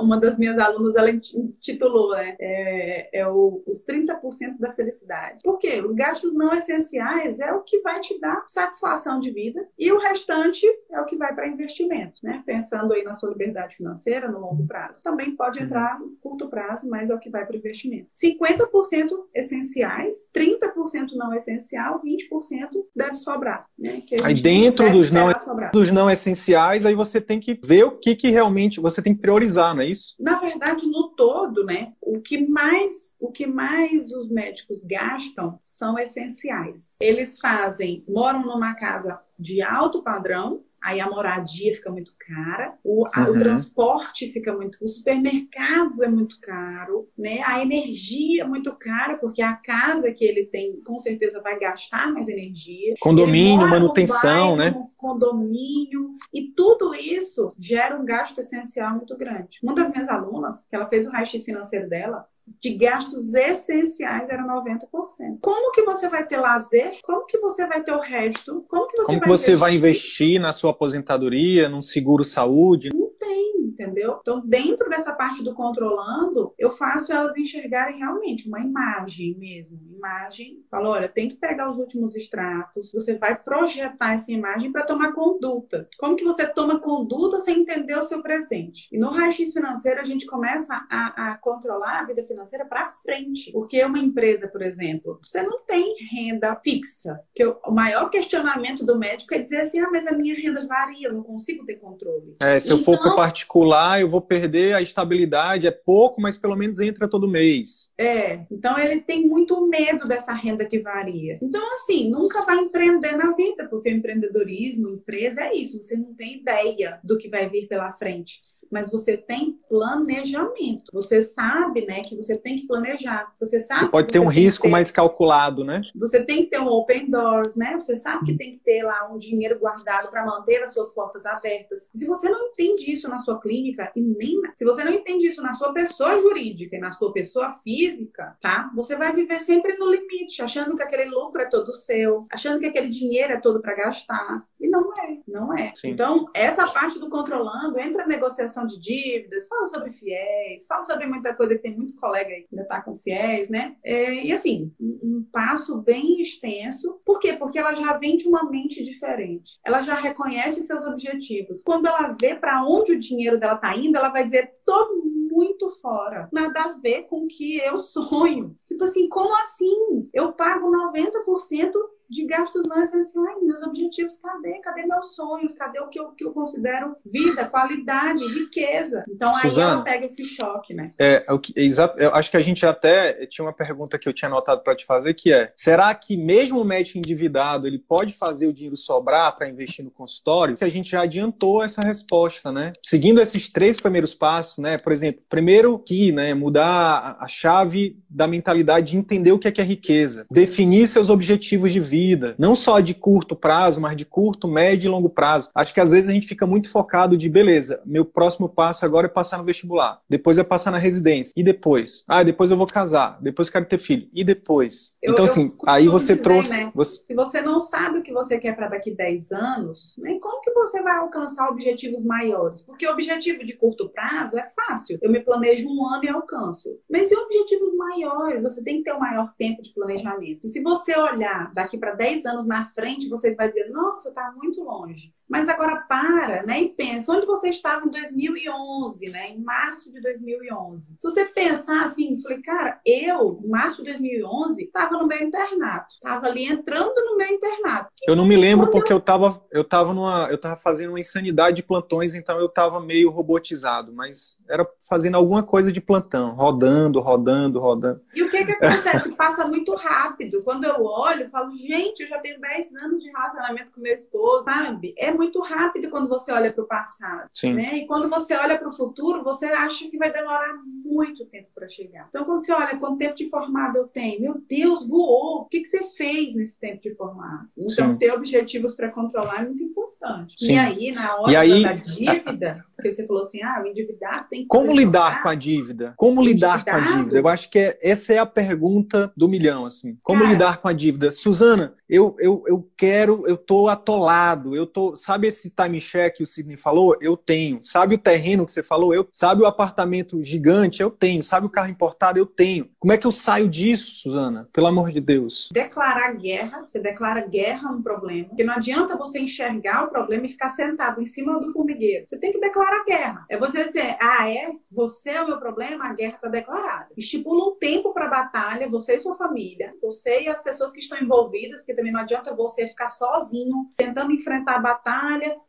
uma das minhas alunas, ela intitulou, né? É, é o- os 30% da felicidade. Por quê? Os gastos não essenciais é o que vai te dar satisfação de vida e o restante é o que vai para investimento, né? Pensando aí na sua liberdade financeira no longo prazo. Também pode entrar no curto prazo, mas é o que vai para investimento. 50% essenciais, 30% não essencial, 20% deve sobrar, né? Aí dentro deve dos não- sobrar. Dos não essenciais, aí você tem que ver o que, que realmente você tem que priorizar, não é isso? Na verdade, no todo, né, o que mais o que mais os médicos gastam são essenciais. Eles fazem, moram numa casa de alto padrão, aí a moradia fica muito cara, o, a- o Uhum. transporte fica muito, o supermercado é muito caro, né? A energia é muito cara, porque a casa que ele tem, com certeza vai gastar mais energia. Condomínio, manutenção, bairro, né? condomínio, e tudo isso gera um gasto essencial muito grande. Uma das minhas alunas, que ela fez o raio-x financeiro dela, de gastos essenciais era 90%. Como que você vai ter lazer? Como que você vai ter o resto? Como que você Como vai que você vai investir na sua aposentadoria, num seguro saúde? Tem, entendeu? Então, dentro dessa parte do controlando, eu faço elas enxergarem realmente uma imagem mesmo. Imagem. Falo, olha, tem que pegar os últimos extratos, você vai projetar essa imagem para tomar conduta. Como que você toma conduta sem entender o seu presente? E no raio-x financeiro, a gente começa a, a controlar a vida financeira para frente. Porque uma empresa, por exemplo, você não tem renda fixa. Que o maior questionamento do médico é dizer assim: ah, mas a minha renda varia, eu não consigo ter controle. É, se eu for Particular, eu vou perder a estabilidade. É pouco, mas pelo menos entra todo mês. É, então ele tem muito medo dessa renda que varia. Então, assim, nunca vai empreender na vida, porque empreendedorismo, empresa é isso, você não tem ideia do que vai vir pela frente, mas você tem planejamento. Você sabe, né, que você tem que planejar. Você sabe Você pode ter um risco ter- mais calculado, né? Você tem que ter um open doors, né? Você sabe que tem que ter lá um dinheiro guardado para manter as suas portas abertas. Se você não entende isso na sua clínica e nem se você não entende isso na sua pessoa jurídica e na sua pessoa física, tá? Você vai viver sempre no limite, achando que aquele lucro é todo seu, achando que aquele dinheiro é todo para gastar. E não é, não é. Sim. Então, essa parte do controlando entra a negociação de dívidas, fala sobre fiéis, fala sobre muita coisa que tem muito colega aí que ainda tá com fiéis, né? É, e assim, um, passo bem extenso. Por quê? Porque ela já vem de uma mente diferente. Ela já reconhece seus objetivos. Quando ela vê para onde o dinheiro dela tá indo, ela vai dizer: tô muito fora. Nada a ver com o que eu sonho. Tipo assim, como assim? Eu pago 90% de gastos não essenciais. Meus objetivos, cadê? Cadê meus sonhos? Cadê o que eu, que eu considero vida, qualidade, riqueza? Então Suzana, aí ela pega esse choque, né? É, é, o que, é, eu acho que a gente até tinha uma pergunta que eu tinha anotado para te fazer, que é: será que mesmo o médico endividado ele pode fazer o dinheiro sobrar para investir no consultório? Que a gente já adiantou essa resposta, né? Seguindo esses três primeiros passos, né? Por exemplo, primeiro que, né, mudar a chave da mentalidade de entender o que é, que é riqueza, definir seus objetivos de vida vida, não só de curto prazo, mas de curto, médio e longo prazo. Acho que às vezes a gente fica muito focado de beleza, meu próximo passo agora é passar no vestibular, depois é passar na residência, e depois? Ah, depois eu vou casar, depois eu quero ter filho, e depois? Eu, então, assim, aí você dizer, trouxe. Né? Você... Se você não sabe o que você quer para daqui 10 anos, nem como que você vai alcançar objetivos maiores? Porque o objetivo de curto prazo é fácil. Eu me planejo um ano e alcanço. Mas e objetivos maiores? Você tem que ter um maior tempo de planejamento. E se você olhar daqui para 10 anos na frente, você vai dizer, nossa, está muito longe. Mas agora para, né, e pensa, onde você estava em 2011, né, em março de 2011. Se você pensar assim, falei, cara, eu, março de 2011, estava no meu internato, estava ali entrando no meu internato. Eu não me lembro porque eu estava eu tava numa, eu tava fazendo uma insanidade de plantões, então eu estava meio robotizado, mas era fazendo alguma coisa de plantão, rodando, rodando, rodando. E o que que acontece? Passa muito rápido. Quando eu olho, eu falo, gente, gente, eu já tenho 10 anos de relacionamento com meu esposo, sabe? É muito rápido quando você olha para o passado. Sim. Né? E quando você olha para o futuro, você acha que vai demorar muito tempo para chegar. Então, quando você olha quanto tempo de formado eu tenho, meu Deus, voou. O que, que você fez nesse tempo de formado? Então, Sim. ter objetivos para controlar é muito importante. Sim. E aí, na hora aí, da dívida, porque você falou assim, ah, o endividado tem que. Como lidar com a dívida? Como lidar com a dívida? Eu acho que é, essa é a pergunta do milhão, assim. Como Cara, lidar com a dívida? Suzana, eu, eu, eu quero, eu tô atolado, eu tô, sabe esse time check que o Sidney falou? Eu tenho. Sabe o terreno que você falou? Eu, sabe o apartamento gigante? Eu tenho. Sabe o carro importado? Eu tenho. Como é que eu saio disso, Suzana? Pelo amor de Deus. Declarar guerra, você declara guerra no problema, porque não adianta você enxergar o problema e ficar sentado em cima do formigueiro. Você tem que declarar guerra. Eu vou dizer assim, ah, é? Você é o meu problema? A guerra está declarada. Estipula um tempo para a batalha, você e sua família, você e as pessoas que estão envolvidas, porque também não adianta você ficar sozinho tentando enfrentar a batalha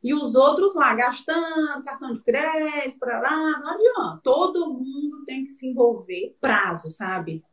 e os outros lá gastando cartão de crédito, para lá, não adianta. Todo mundo tem que se envolver. Prazo, sabe?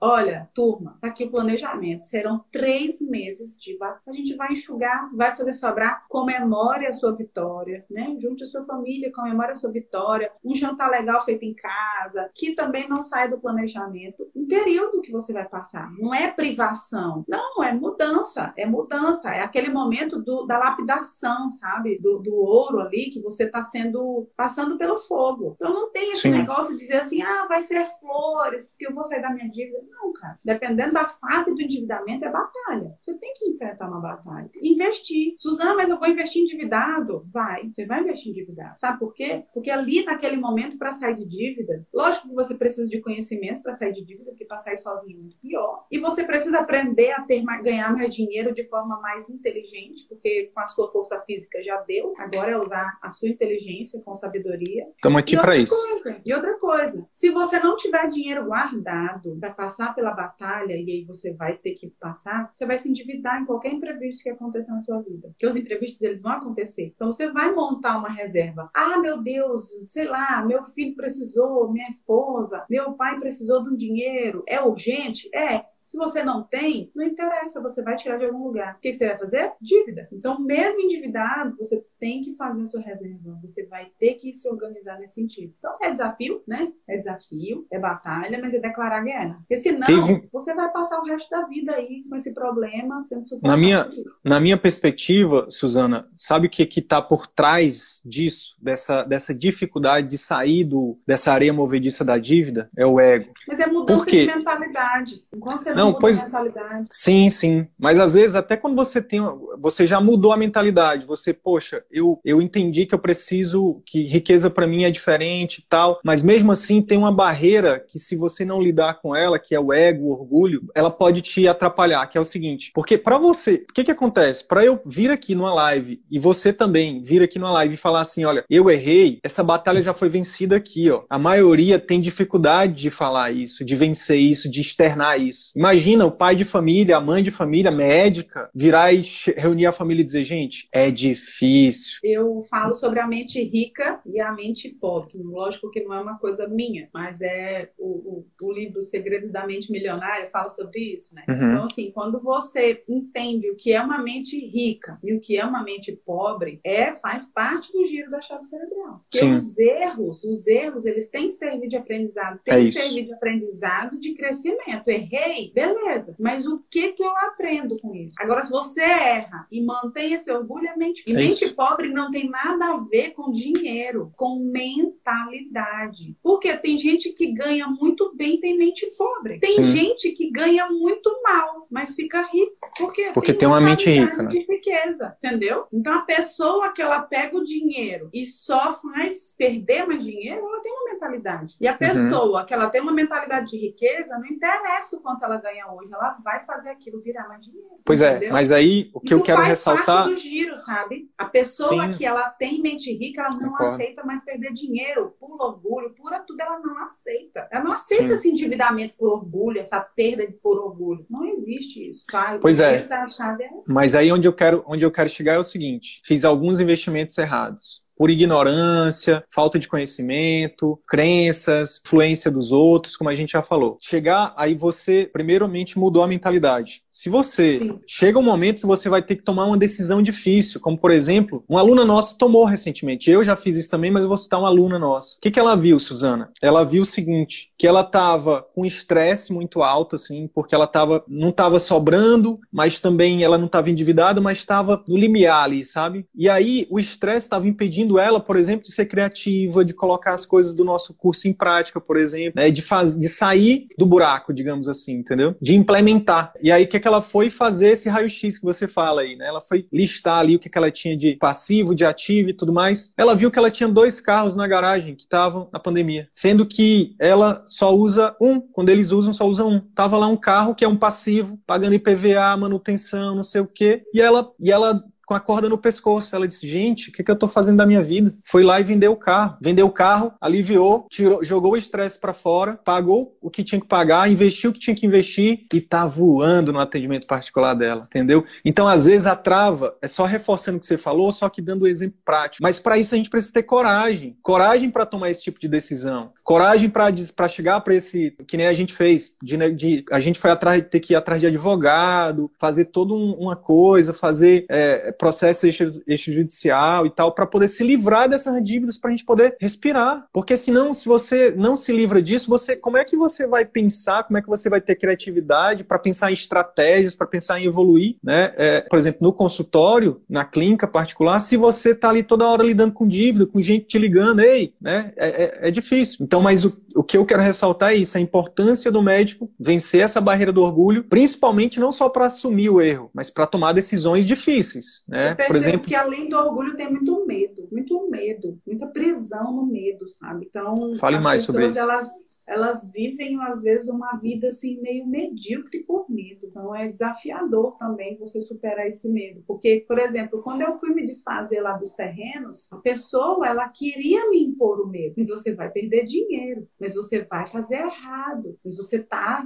Olha, turma, tá aqui o planejamento. Serão três meses de A gente vai enxugar, vai fazer sobrar. Comemore a sua vitória, né? Junte a sua família, comemore a sua vitória. Um jantar legal feito em casa, que também não sai do planejamento. Um período que você vai passar. Não é privação. Não, é mudança. É mudança. É aquele momento do, da lapidação, sabe? Do, do ouro ali que você tá sendo passando pelo fogo. Então não tem esse Sim. negócio de dizer assim, ah, vai ser flores, que eu vou sair da minha dívida. Não, cara. Dependendo da fase do endividamento, é batalha. Você tem que enfrentar uma batalha. Investir. Suzana, mas eu vou investir endividado? Vai. Você vai investir endividado. Sabe por quê? Porque ali, naquele momento, para sair de dívida, lógico que você precisa de conhecimento para sair de dívida, porque para sair sozinho é muito pior. E você precisa aprender a ter, ganhar mais dinheiro de forma mais inteligente, porque com a sua força física já deu. Agora é usar a sua inteligência com sabedoria. Estamos aqui para isso. Coisa, e outra coisa, se você não tiver dinheiro guardado, para passar pela batalha, e aí você vai ter que passar, você vai se endividar em qualquer imprevisto que aconteça na sua vida. Porque os imprevistos, eles vão acontecer. Então, você vai montar uma reserva. Ah, meu Deus, sei lá, meu filho precisou, minha esposa, meu pai precisou de um dinheiro. É urgente? É. Se você não tem, não interessa, você vai tirar de algum lugar. O que você vai fazer? Dívida. Então, mesmo endividado, você tem que fazer a sua reserva. Você vai ter que se organizar nesse sentido. Então, é desafio, né? É desafio, é batalha, mas é declarar guerra. Porque senão, Teve... você vai passar o resto da vida aí com esse problema, tendo na minha Na minha perspectiva, Suzana, sabe o que está por trás disso, dessa, dessa dificuldade de sair do, dessa areia movediça da dívida? É o ego. Mas é mudança de mentalidade mentalidades. Enquanto você não, não muda pois, a mentalidade. Sim, sim. Mas às vezes, até quando você tem. Você já mudou a mentalidade. Você, poxa, eu, eu entendi que eu preciso, que riqueza para mim é diferente e tal. Mas mesmo assim tem uma barreira que, se você não lidar com ela, que é o ego, o orgulho, ela pode te atrapalhar, que é o seguinte. Porque para você, o que, que acontece? Para eu vir aqui numa live e você também vir aqui numa live e falar assim: olha, eu errei, essa batalha já foi vencida aqui, ó. A maioria tem dificuldade de falar isso, de vencer isso, de externar isso. Imagina o pai de família, a mãe de família, médica, virar e reunir a família e dizer, gente, é difícil. Eu falo sobre a mente rica e a mente pobre. Lógico que não é uma coisa minha, mas é o, o, o livro Segredos da Mente Milionária fala sobre isso, né? Uhum. Então, assim, quando você entende o que é uma mente rica e o que é uma mente pobre, é faz parte do giro da chave cerebral. Porque os erros, os erros, eles têm que servir de aprendizado, têm é que servir de aprendizado, de crescimento. Errei, beleza. Mas o que que eu aprendo com isso? Agora, se você erra e mantém esse orgulho, é mente. E é mente pobre não tem nada a ver com dinheiro, com mentalidade. Porque tem gente que ganha muito bem, tem mente pobre. Tem Sim. gente que ganha muito mal, mas fica rico. Porque, Porque tem, tem uma mente rica. Né? De riqueza, entendeu? Então a pessoa que ela pega o dinheiro e só faz perder mais dinheiro, ela tem uma mentalidade. E a uhum. pessoa uhum. que ela tem uma mentalidade de riqueza, não interessa o quanto ela ganha hoje, ela vai fazer aquilo virar mais dinheiro. Pois é, entendeu? é, mas aí o que Isso eu quero faz ressaltar. Parte do giro, sabe? A pessoa Sim. que ela tem mente rica, ela não Concordo. aceita mais perder dinheiro por orgulho, por tudo, ela não aceita. Ela não aceita Sim. esse endividamento por orgulho, essa perda por orgulho. Não existe isso, tá? Pois é. é. Mas aí onde eu quero, onde eu quero chegar é o seguinte: fiz alguns investimentos errados por ignorância, falta de conhecimento, crenças, influência dos outros, como a gente já falou. Chegar aí você, primeiramente, mudou a mentalidade. Se você Sim. chega um momento que você vai ter que tomar uma decisão difícil, como por exemplo, uma aluna nossa tomou recentemente. Eu já fiz isso também, mas eu vou citar uma aluna nossa. O que, que ela viu, Suzana? Ela viu o seguinte: que ela estava com estresse muito alto, assim, porque ela tava, não estava sobrando, mas também ela não estava endividada, mas estava no limiar ali, sabe? E aí o estresse estava impedindo ela, por exemplo, de ser criativa, de colocar as coisas do nosso curso em prática, por exemplo, né? de, faz, de sair do buraco, digamos assim, entendeu? De implementar. E aí, o que, é que ela foi fazer esse raio-x que você fala aí, né? Ela foi listar ali o que, que ela tinha de passivo, de ativo e tudo mais. Ela viu que ela tinha dois carros na garagem que estavam na pandemia, sendo que ela só usa um. Quando eles usam, só usa um. Tava lá um carro que é um passivo, pagando IPVA, manutenção, não sei o quê. E ela, e ela com a corda no pescoço. Ela disse: Gente, o que, que eu estou fazendo da minha vida? Foi lá e vendeu o carro. Vendeu o carro, aliviou, tirou, jogou o estresse para fora, pagou o que tinha que pagar, investiu o que tinha que investir e tá voando no atendimento particular dela, entendeu? Então, às vezes, a trava é só reforçando o que você falou, só que dando um exemplo prático. Mas para isso a gente precisa ter coragem. Coragem para tomar esse tipo de decisão. Coragem para chegar para esse. Que nem a gente fez. De, de, a gente foi atrás, ter que ir atrás de advogado, fazer toda um, uma coisa, fazer. É, processo extrajudicial e tal, para poder se livrar dessas dívidas, para a gente poder respirar. Porque senão, se você não se livra disso, você, como é que você vai pensar, como é que você vai ter criatividade para pensar em estratégias, para pensar em evoluir, né? É, por exemplo, no consultório, na clínica particular, se você está ali toda hora lidando com dívida, com gente te ligando, ei, né? É, é, é difícil. Então, mas o, o que eu quero ressaltar é isso, a importância do médico vencer essa barreira do orgulho, principalmente não só para assumir o erro, mas para tomar decisões difíceis. Né? Eu Por exemplo, que além do orgulho tem muito medo, muito medo, muita prisão no medo, sabe? Então, Fale mais sobre isso. Elas elas vivem, às vezes, uma vida assim meio medíocre por medo. Então é desafiador também você superar esse medo. Porque, por exemplo, quando eu fui me desfazer lá dos terrenos, a pessoa ela queria me impor o medo. Mas você vai perder dinheiro, mas você vai fazer errado, mas você está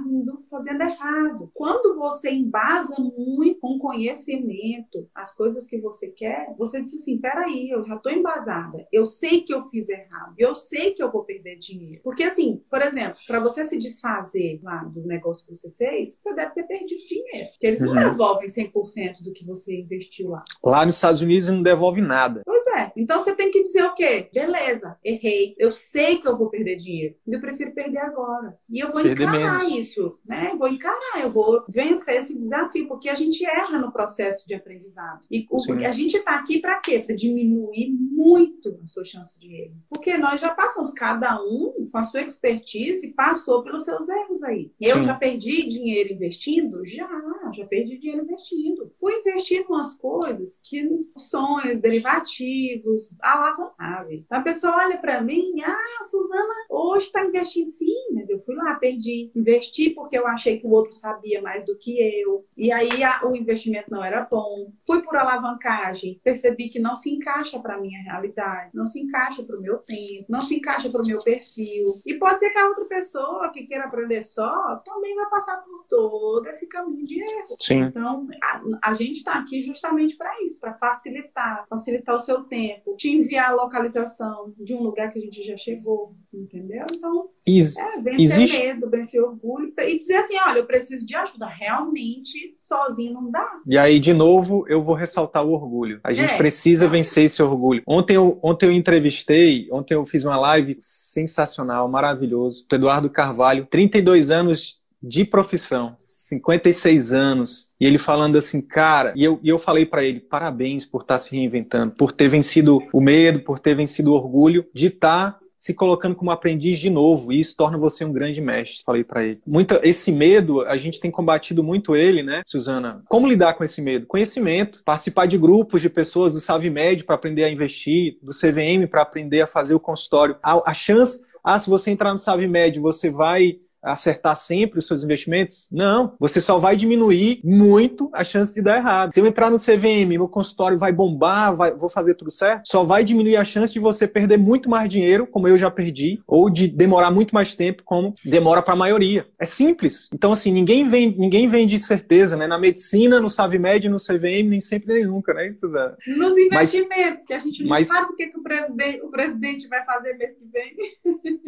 fazendo errado. Quando você embasa muito com conhecimento as coisas que você quer, você diz assim: peraí, eu já estou embasada, eu sei que eu fiz errado, eu sei que eu vou perder dinheiro. Porque assim, por exemplo, exemplo, para você se desfazer lá do negócio que você fez, você deve ter perdido dinheiro. Porque eles não uhum. devolvem 100% do que você investiu lá. Lá nos Estados Unidos não devolve nada. Pois é. Então você tem que dizer o quê? Beleza, errei. Eu sei que eu vou perder dinheiro, mas eu prefiro perder agora. E eu vou perder encarar menos. isso, né? Vou encarar, eu vou vencer esse desafio, porque a gente erra no processo de aprendizado. E o, a gente está aqui para quê? Para diminuir muito a sua chance de erro. Porque nós já passamos, cada um com a sua expertise, passou pelos seus erros aí. Eu Sim. já perdi dinheiro investindo? Já, já perdi dinheiro investindo. Fui investir em umas coisas que sonhos, derivativos, alavancavam. Então a pessoa olha para mim, ah, Suzana hoje está investindo sim, mas eu fui lá, perdi. Investi porque eu achei que o outro sabia mais do que eu. E aí a, o investimento não era bom. Fui por alavancagem, percebi que não se encaixa para minha realidade, não se encaixa para o meu tempo, não se encaixa para o meu perfil. E pode ser que a outra pessoa que queira aprender só também vai passar por todo esse caminho de erro. Sim. Então, a, a gente está aqui justamente para isso, para facilitar, facilitar o seu tempo, te enviar a localização de um lugar que a gente já chegou, entendeu? Então, Ex é, vencer existe... medo, vencer orgulho e dizer assim, olha, eu preciso de ajuda. Realmente, sozinho não dá. E aí, de novo, eu vou ressaltar o orgulho. A gente é. precisa vencer esse orgulho. Ontem eu, ontem eu entrevistei, ontem eu fiz uma live sensacional, maravilhoso, do Eduardo Carvalho, 32 anos de profissão, 56 anos, e ele falando assim, cara, e eu, e eu falei para ele, parabéns por estar tá se reinventando, por ter vencido o medo, por ter vencido o orgulho de estar tá se colocando como aprendiz de novo, e isso torna você um grande mestre, falei para ele. Muita, esse medo, a gente tem combatido muito ele, né, Suzana? Como lidar com esse medo? Conhecimento, participar de grupos de pessoas do SaveMed para aprender a investir, do CVM para aprender a fazer o consultório. A, a chance, ah, se você entrar no SaveMed, você vai acertar sempre os seus investimentos? Não. Você só vai diminuir muito a chance de dar errado. Se eu entrar no CVM, meu consultório vai bombar, vai, vou fazer tudo certo, só vai diminuir a chance de você perder muito mais dinheiro, como eu já perdi, ou de demorar muito mais tempo, como demora para a maioria. É simples. Então, assim, ninguém vem, ninguém vem de certeza, né? Na medicina, no SavMed, no CVM, nem sempre nem nunca, né, Suzana? Nos investimentos, mas, que a gente não mas, sabe o que, que o, presidente, o presidente vai fazer mês que vem.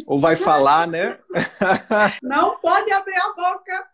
Ou vai falar, né? Não pode abrir a boca.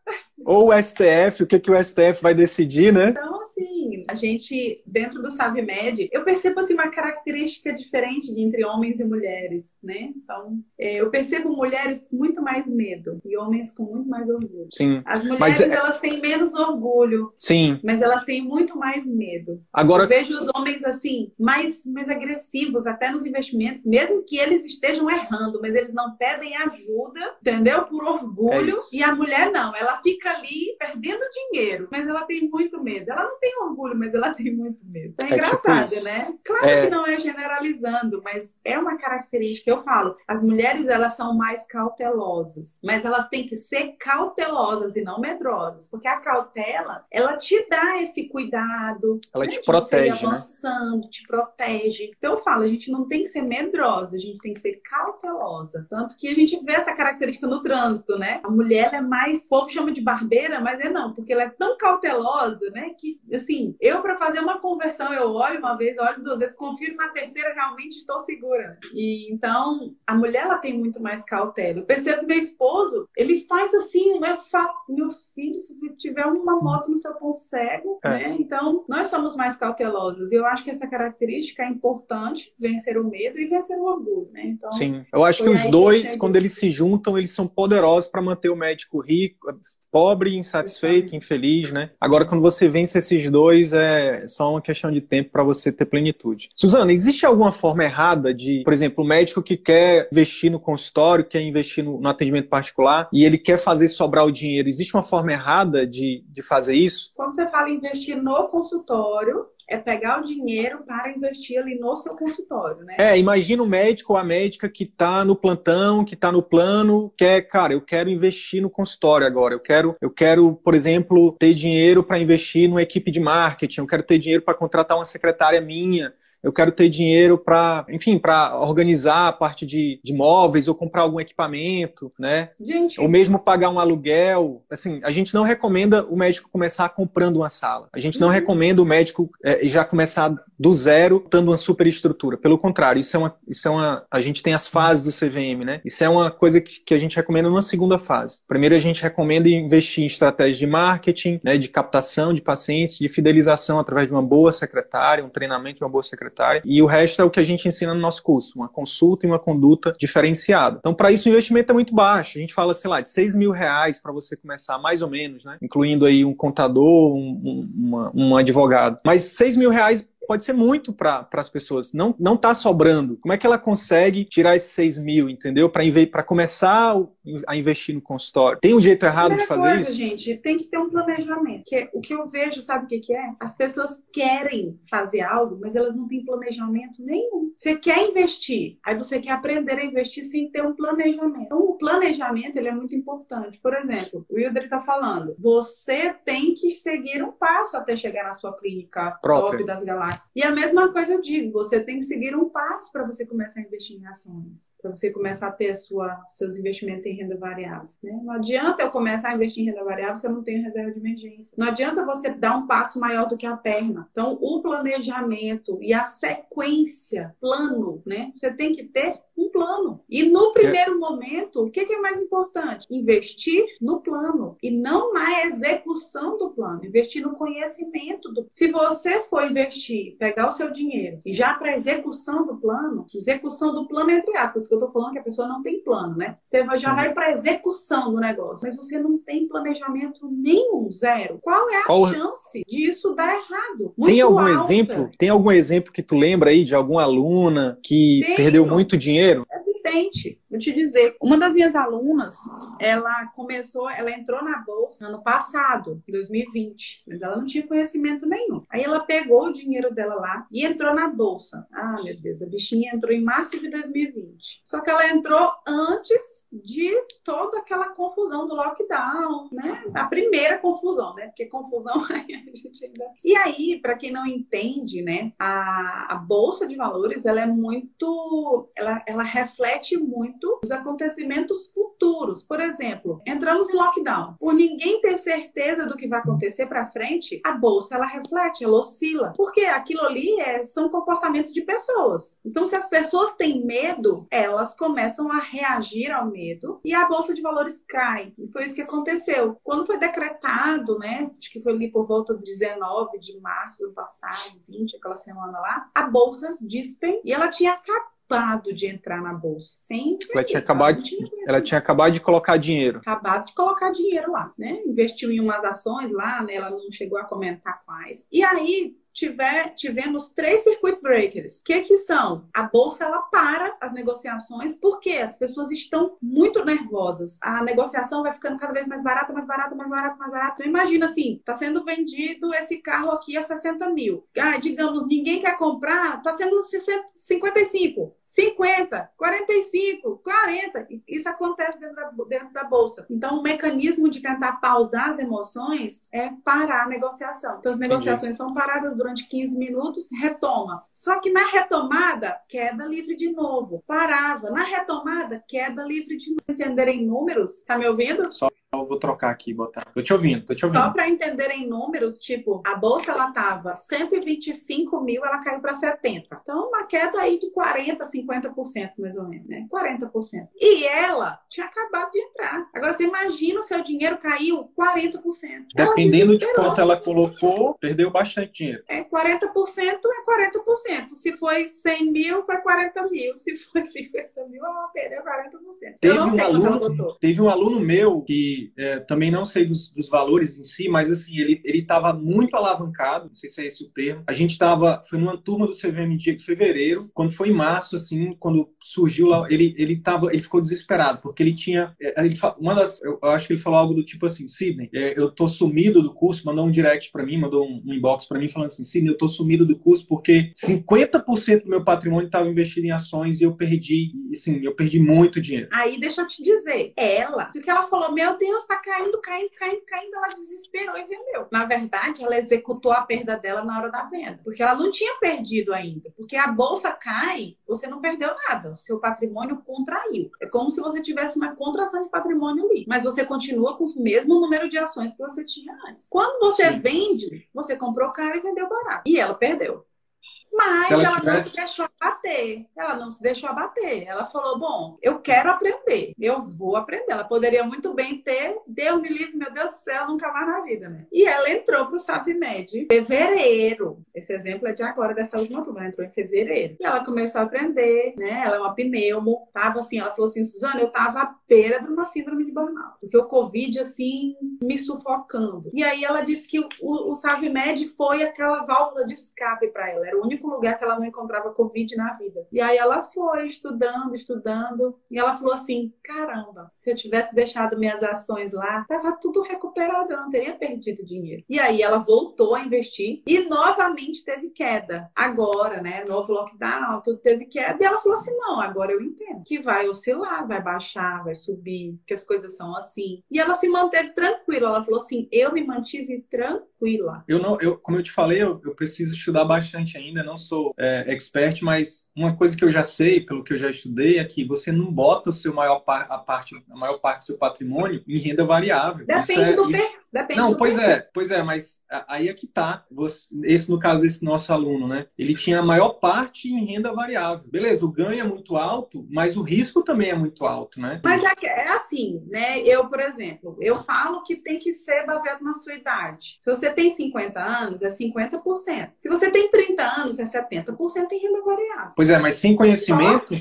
Ou o STF, o que, que o STF vai decidir, né? Então, assim, a gente, dentro do SavMed, eu percebo assim, uma característica diferente entre homens e mulheres, né? Então, é, eu percebo mulheres com muito mais medo e homens com muito mais orgulho. Sim. As mulheres, mas, é elas têm menos orgulho. Sim. Mas elas têm muito mais medo. Agora... Eu vejo os homens, assim, mais, mais agressivos, até nos investimentos, mesmo que eles estejam errando, mas eles não pedem ajuda, entendeu? Por orgulho. É e a mulher não, ela fica ali perdendo dinheiro, mas ela tem muito medo. Ela não tem orgulho, mas ela tem muito medo. É, é engraçado, tipo né? Claro é... que não é generalizando, mas é uma característica. Eu falo, as mulheres elas são mais cautelosas, mas elas têm que ser cautelosas e não medrosas, porque a cautela ela te dá esse cuidado, ela né? te protege, né? avançando, né? te protege. Então eu falo, a gente não tem que ser medrosa, a gente tem que ser cautelosa. Tanto que a gente vê essa característica no trânsito, né? A mulher é mais, o povo chama de barbeira, mas é não, porque ela é tão cautelosa, né? Que, assim, eu para fazer uma conversão, eu olho uma vez, olho duas vezes, confiro na terceira, realmente estou segura. E então, a mulher, ela tem muito mais cautela. Eu percebo que meu esposo, ele faz assim, meu, fa... meu filho, se tiver uma moto no seu ponto cego, é. né? Então, nós somos mais cautelosos. E eu acho que essa característica é importante, vencer o medo e vencer o orgulho, né? Então, Sim, eu acho que os dois, que quando eles se juntam, eles são poderosos para manter o médico rico, pobre, insatisfeito, infeliz, né? Agora, quando você vence esses dois, é só uma questão de tempo para você ter plenitude. Suzana, existe alguma forma errada de, por exemplo, o médico que quer investir no consultório, quer investir no, no atendimento particular e ele quer fazer sobrar o dinheiro? Existe uma forma errada de, de fazer isso? Quando você fala investir no consultório, é pegar o dinheiro para investir ali no seu consultório, né? É, imagina o médico ou a médica que está no plantão, que está no plano, quer, cara, eu quero investir no consultório agora. Eu quero, eu quero, por exemplo, ter dinheiro para investir numa equipe de marketing, eu quero ter dinheiro para contratar uma secretária minha eu quero ter dinheiro para, enfim, para organizar a parte de, de móveis ou comprar algum equipamento, né? Gente. Ou mesmo pagar um aluguel. Assim, a gente não recomenda o médico começar comprando uma sala. A gente não uhum. recomenda o médico é, já começar do zero, dando uma superestrutura. Pelo contrário, isso é uma, isso é uma, a gente tem as fases do CVM, né? Isso é uma coisa que, que a gente recomenda numa segunda fase. Primeiro, a gente recomenda investir em estratégias de marketing, né, de captação de pacientes, de fidelização através de uma boa secretária, um treinamento de uma boa secretária secretária, e o resto é o que a gente ensina no nosso curso, uma consulta e uma conduta diferenciada. Então, para isso, o investimento é muito baixo. A gente fala, sei lá, de 6 mil reais para você começar, mais ou menos, né? Incluindo aí um contador, um, um, uma, um advogado. Mas 6 mil reais pode ser muito para as pessoas. Não, não tá sobrando. Como é que ela consegue tirar esses 6 mil, entendeu? Para começar a investir no consultório. Tem um jeito errado de fazer coisa, isso? gente, tem que ter um planejamento. Que é, o que eu vejo, sabe o que, que é? As pessoas querem fazer algo, mas elas não têm planejamento nenhum. Você quer investir, aí você quer aprender a investir sem ter um planejamento. Então, o planejamento ele é muito importante. Por exemplo, o Wilder está falando, você tem que seguir um passo até chegar na sua clínica Própria. top das galáxias. E a mesma coisa eu digo, você tem que seguir um passo para você começar a investir em ações, para você começar a ter sua, seus investimentos em renda variável. Né? Não adianta eu começar a investir em renda variável se eu não tenho reserva de emergência. Não adianta você dar um passo maior do que a perna. Então, o planejamento e a sequência, plano, né? Você tem que ter um plano. E no primeiro é. momento, o que, é mais importante? Investir no plano e não na execução do plano. Investir no conhecimento do. Se você for investir, pegar o seu dinheiro e já para execução do plano, execução do plano entre aspas, que eu estou falando que a pessoa não tem plano, né? Você já vai para execução do negócio, mas você não tem planejamento nenhum, zero. Qual é a Qual... chance disso dar errado? Muito tem algum alta. exemplo? Tem algum exemplo que tu lembra aí de alguma aluna que Tenho. perdeu muito dinheiro? Dinheiro? É evidente. Vou te dizer, uma das minhas alunas, ela começou, ela entrou na bolsa ano passado, em 2020, mas ela não tinha conhecimento nenhum. Aí ela pegou o dinheiro dela lá e entrou na bolsa. Ah, meu Deus, a bichinha entrou em março de 2020. Só que ela entrou antes de toda aquela confusão do lockdown, né? A primeira confusão, né? Porque confusão aí a gente ainda. E aí, para quem não entende, né, a, a bolsa de valores, ela é muito, ela, ela reflete muito os acontecimentos futuros. Por exemplo, entramos em lockdown. Por ninguém ter certeza do que vai acontecer para frente, a bolsa ela reflete, ela oscila. Porque aquilo ali é, são comportamentos de pessoas. Então, se as pessoas têm medo, elas começam a reagir ao medo e a bolsa de valores cai. E foi isso que aconteceu. Quando foi decretado, né? Acho que foi ali por volta do 19 de março do passado, 20, aquela semana lá, a bolsa despen e ela tinha acabado acabado de entrar na bolsa. Sem ela tinha acabado de, ela tinha acabado de colocar dinheiro. Acabado de colocar dinheiro lá, né? Investiu em umas ações lá, né? Ela não chegou a comentar quais. E aí tiver, tivemos três circuit breakers. O que, que são? A bolsa ela para as negociações porque as pessoas estão muito nervosas. A negociação vai ficando cada vez mais barata, mais barata, mais barata, mais barata. Então, imagina assim, está sendo vendido esse carro aqui a 60 mil. Ah, digamos, ninguém quer comprar, está sendo 55. 50, 45, 40. Isso acontece dentro da, dentro da bolsa. Então, o mecanismo de tentar pausar as emoções é parar a negociação. Então, as negociações Entendi. são paradas durante 15 minutos, retoma. Só que na retomada, queda livre de novo. Parava. Na retomada, queda livre de novo. Entenderem números? Tá me ouvindo? Só eu vou trocar aqui, botar. Tô te ouvindo, tô te ouvindo. Só para entenderem números, tipo, a bolsa ela tava 125 mil, ela caiu para 70. Então, uma queda aí de 40, 50% mais ou menos, né? 40%. E ela tinha acabado de entrar. Agora, você imagina o seu dinheiro caiu 40%. Dependendo de quanto ela colocou, perdeu bastante dinheiro. É 40% é 40%. Se foi 100 mil, foi 40 mil. Se foi 50 mil, ela perdeu 40%. Teve um, aluno, teve um aluno meu que é, também não sei dos, dos, valores em si, mas assim, ele estava muito alavancado, não sei se é esse o termo. A gente estava, foi numa turma do CVM de fevereiro, quando foi em março, assim, quando surgiu lá, ele, ele, tava, ele ficou desesperado, porque ele tinha, é, ele, uma das, eu acho que ele falou algo do tipo assim, Sidney, é, eu tô sumido do curso, mandou um direct para mim, mandou um, um inbox para mim falando assim, Sidney, eu tô sumido do curso porque 50% do meu patrimônio estava investido em ações e eu perdi, assim, eu perdi muito dinheiro. Aí deixa eu te dizer, ela, porque ela falou, meu Deus, Deus, tá caindo, caindo, caindo, caindo. Ela desesperou e vendeu. Na verdade, ela executou a perda dela na hora da venda, porque ela não tinha perdido ainda. Porque a bolsa cai, você não perdeu nada. O seu patrimônio contraiu. É como se você tivesse uma contração de patrimônio ali, mas você continua com o mesmo número de ações que você tinha antes. Quando você Sim. vende, você comprou caro e vendeu barato. E ela perdeu. Mas ela, ela tivesse... não se deixou abater. Ela não se deixou abater. Ela falou: bom, eu quero aprender, eu vou aprender. Ela poderia muito bem ter, deu me livre, meu Deus do céu, nunca mais na vida, né? E ela entrou pro Savmed em fevereiro. Esse exemplo é de agora, dessa última turma. Ela entrou em fevereiro. E ela começou a aprender, né? Ela é uma pneumo. Tava assim, ela falou assim: Suzana, eu tava à beira de uma síndrome de burnout. Porque o Covid, assim, me sufocando. E aí ela disse que o, o, o Savmed foi aquela válvula de escape para ela Era o único lugar que ela não encontrava Covid na vida. E aí ela foi estudando, estudando, e ela falou assim: caramba, se eu tivesse deixado minhas ações lá, tava tudo recuperado, eu não teria perdido dinheiro. E aí ela voltou a investir e novamente teve queda. Agora, né? Novo lockdown, tudo teve queda. E ela falou assim: não, agora eu entendo que vai oscilar, vai baixar, vai subir, que as coisas são assim. E ela se manteve tranquila. Ela falou assim: eu me mantive tranquila. Eu não, eu, como eu te falei, eu, eu preciso estudar bastante ainda, não sou é, expert, mas uma coisa que eu já sei, pelo que eu já estudei, é que você não bota o seu maior a parte, a maior parte do seu patrimônio em renda variável. Depende é, do isso... Depende não, pois é, pois é, mas aí é que tá. Você, esse no caso desse nosso aluno, né? Ele tinha a maior parte em renda variável. Beleza, o ganho é muito alto, mas o risco também é muito alto, né? Mas é, é assim, né? Eu, por exemplo, eu falo que tem que ser baseado na sua idade. Se você tem 50 anos, é 50%. Se você tem 30 anos, é 70% em renda variável. Pois é, mas sem conhecimento.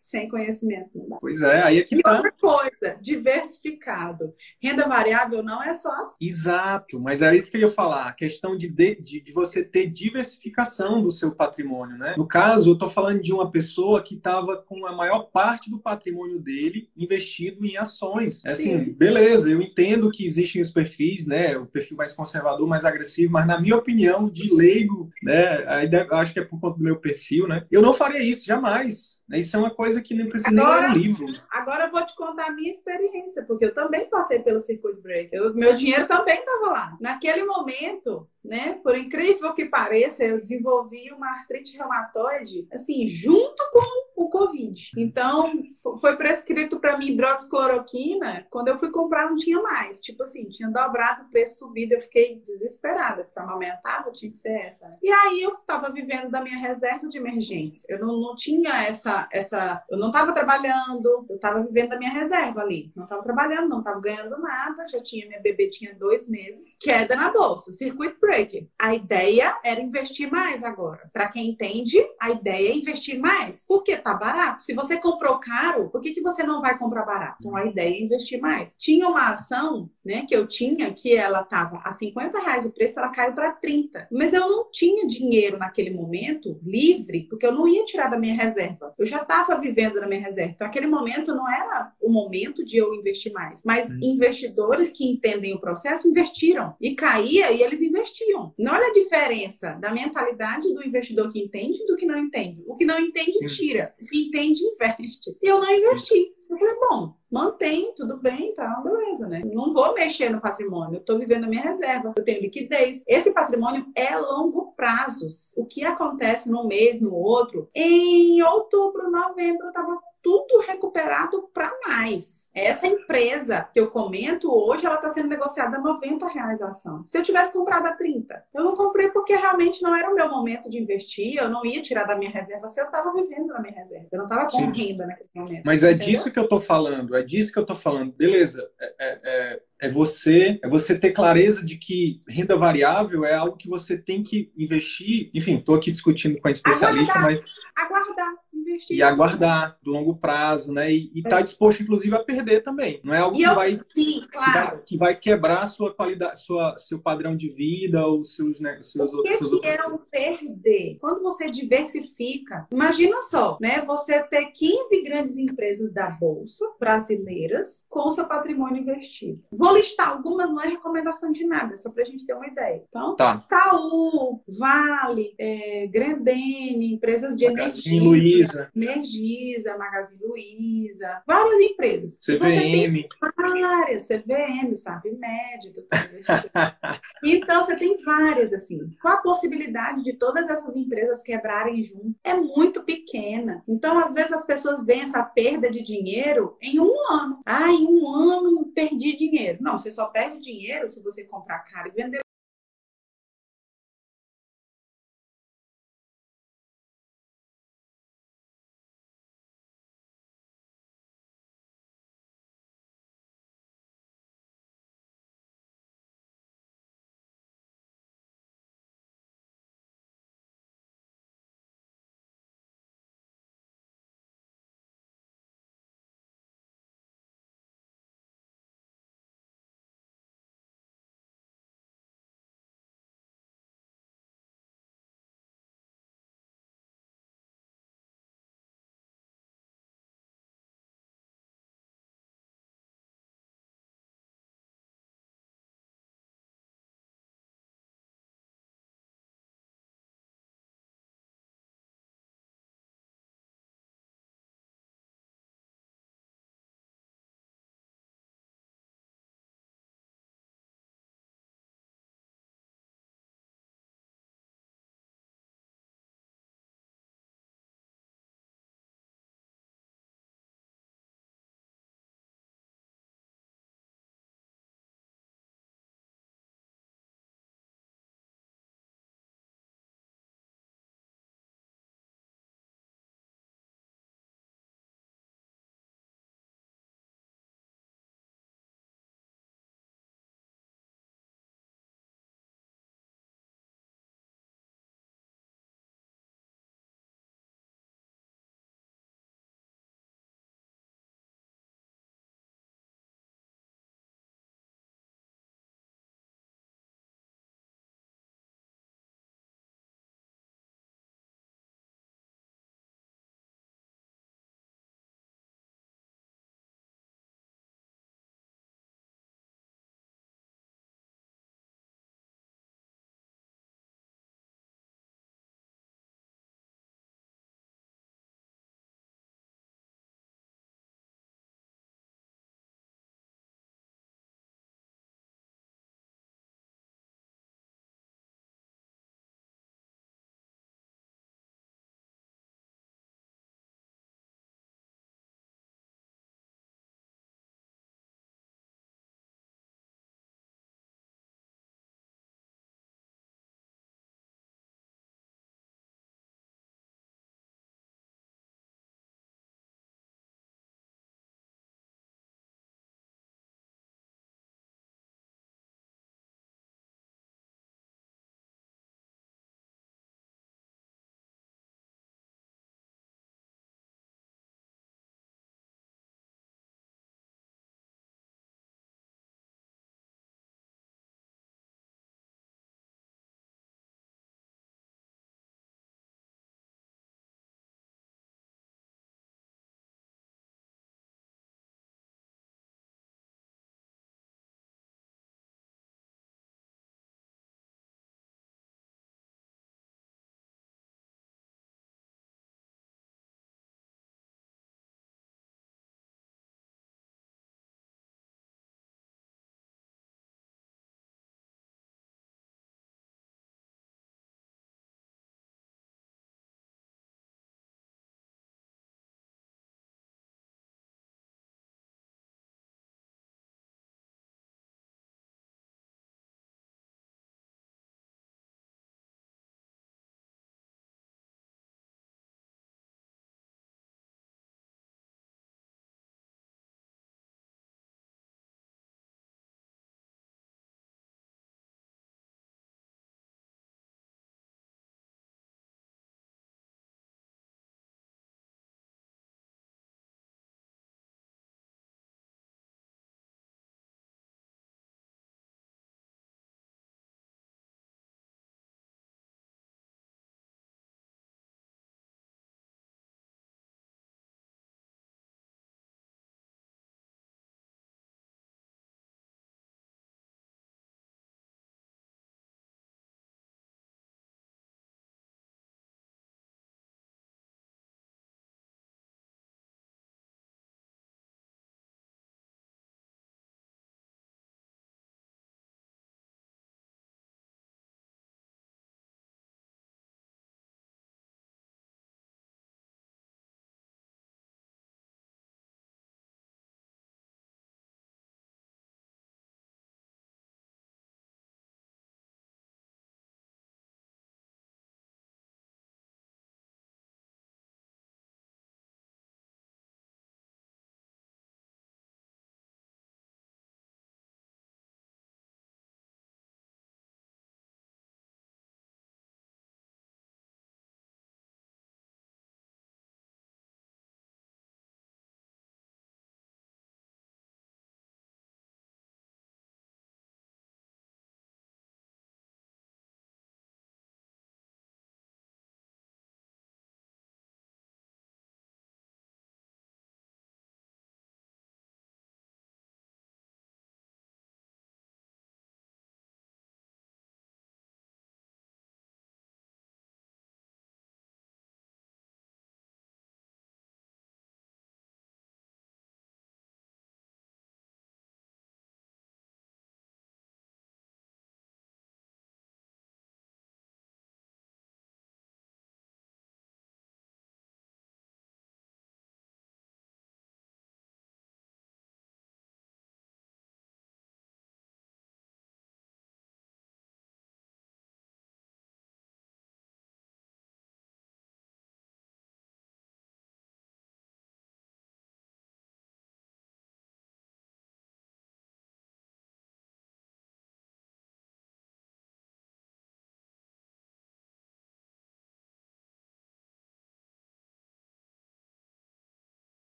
Sem conhecimento não dá. Pois é, aí é que e tá. outra coisa, diversificado. Renda variável não é só assim. Exato, mas era isso que eu ia falar, a questão de, de, de você ter diversificação do seu patrimônio, né? No caso, eu estou falando de uma pessoa que estava com a maior parte do patrimônio dele investido em ações. É assim, Sim. beleza, eu entendo que existem os perfis, né? O perfil mais conservador, mais agressivo, mas na minha opinião, de leigo, né? acho que é por conta do meu perfil, né? Eu não faria isso, jamais. Isso é uma coisa que nem precisa agora, nem ler um livro. Agora eu vou te contar a minha experiência, porque eu também passei pelo circuit break. Eu, meu dinheiro também estava lá. Naquele momento, né? Por incrível que pareça, eu desenvolvi uma artrite reumatoide, assim, junto com o Covid. Então, foi prescrito para mim hidroxicloroquina. Quando eu fui comprar, não tinha mais. Tipo assim, tinha dobrado o preço subido. Eu fiquei desesperada, porque aumentava, tinha que ser essa. E aí, eu estava vivendo da minha reserva de emergência. Eu não, não tinha essa, essa. Eu não estava trabalhando, eu estava vivendo da minha reserva ali. Não estava trabalhando, não estava ganhando nada. Já tinha, minha bebê tinha dois meses. Queda na bolsa, circuit break break. A ideia era investir mais agora. Para quem entende, a ideia é investir mais. Porque tá barato. Se você comprou caro, por que, que você não vai comprar barato? Então a ideia é investir mais. Tinha uma ação, né, que eu tinha, que ela tava a 50 reais o preço, ela caiu para 30. Mas eu não tinha dinheiro naquele momento livre, porque eu não ia tirar da minha reserva. Eu já estava vivendo na minha reserva. Então aquele momento não era o momento de eu investir mais. Mas hum. investidores que entendem o processo investiram. E caía e eles investiam. Não olha a diferença da mentalidade do investidor que entende do que não entende. O que não entende, tira. O que entende, investe. E eu não investi. Eu falei, bom, mantém, tudo bem, tá, beleza, né? Não vou mexer no patrimônio, eu tô vivendo a minha reserva, eu tenho liquidez. Esse patrimônio é longo prazo. O que acontece num mês, no outro, em outubro, novembro, eu tava tudo recuperado para mais. Essa empresa que eu comento hoje, ela está sendo negociada a 90 reais a ação. Se eu tivesse comprado a 30, eu não comprei porque realmente não era o meu momento de investir, eu não ia tirar da minha reserva se eu estava vivendo na minha reserva. Eu não estava com renda naquele momento. Mas é entendeu? disso que eu estou falando, é disso que eu estou falando. Beleza, é, é, é é você é você ter clareza de que renda variável é algo que você tem que investir. Enfim, estou aqui discutindo com a especialista, aguardar, mas aguardar, investir e aguardar do longo prazo, né? E estar tá é. disposto, inclusive, a perder também. Não é algo que, eu, vai, sim, claro. que, vai, que vai quebrar sua qualidade, sua, seu padrão de vida ou seus, né, seus o que outros. O que perder? Quando você diversifica, imagina só, né? Você ter 15 grandes empresas da bolsa brasileiras com seu patrimônio investido Vou listar algumas, não é recomendação de nada, só para a gente ter uma ideia. Então, tá. Itaú, Vale, é, Grandene, empresas de Magazine energia. Luiza. Energisa, Magazine Luiza, várias empresas. CVM. várias, CVM, sabe, Médio. então, você tem várias, assim. Qual a possibilidade de todas essas empresas quebrarem junto? É muito pequena. Então, às vezes, as pessoas veem essa perda de dinheiro em um ano. Ah, em um ano perdi dinheiro. Não, você só perde dinheiro se você comprar caro e vender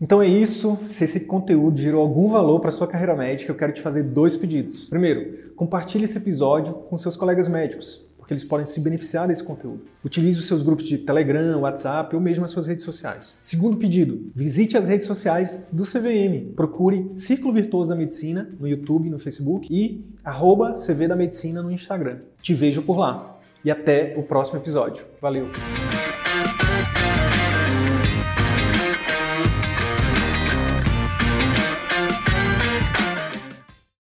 Então é isso. Se esse conteúdo gerou algum valor para sua carreira médica, eu quero te fazer dois pedidos. Primeiro, compartilhe esse episódio com seus colegas médicos, porque eles podem se beneficiar desse conteúdo. Utilize os seus grupos de Telegram, WhatsApp ou mesmo as suas redes sociais. Segundo pedido, visite as redes sociais do CVM. Procure Círculo Virtuoso da Medicina no YouTube, no Facebook e arroba CV da Medicina no Instagram. Te vejo por lá. E até o próximo episódio. Valeu!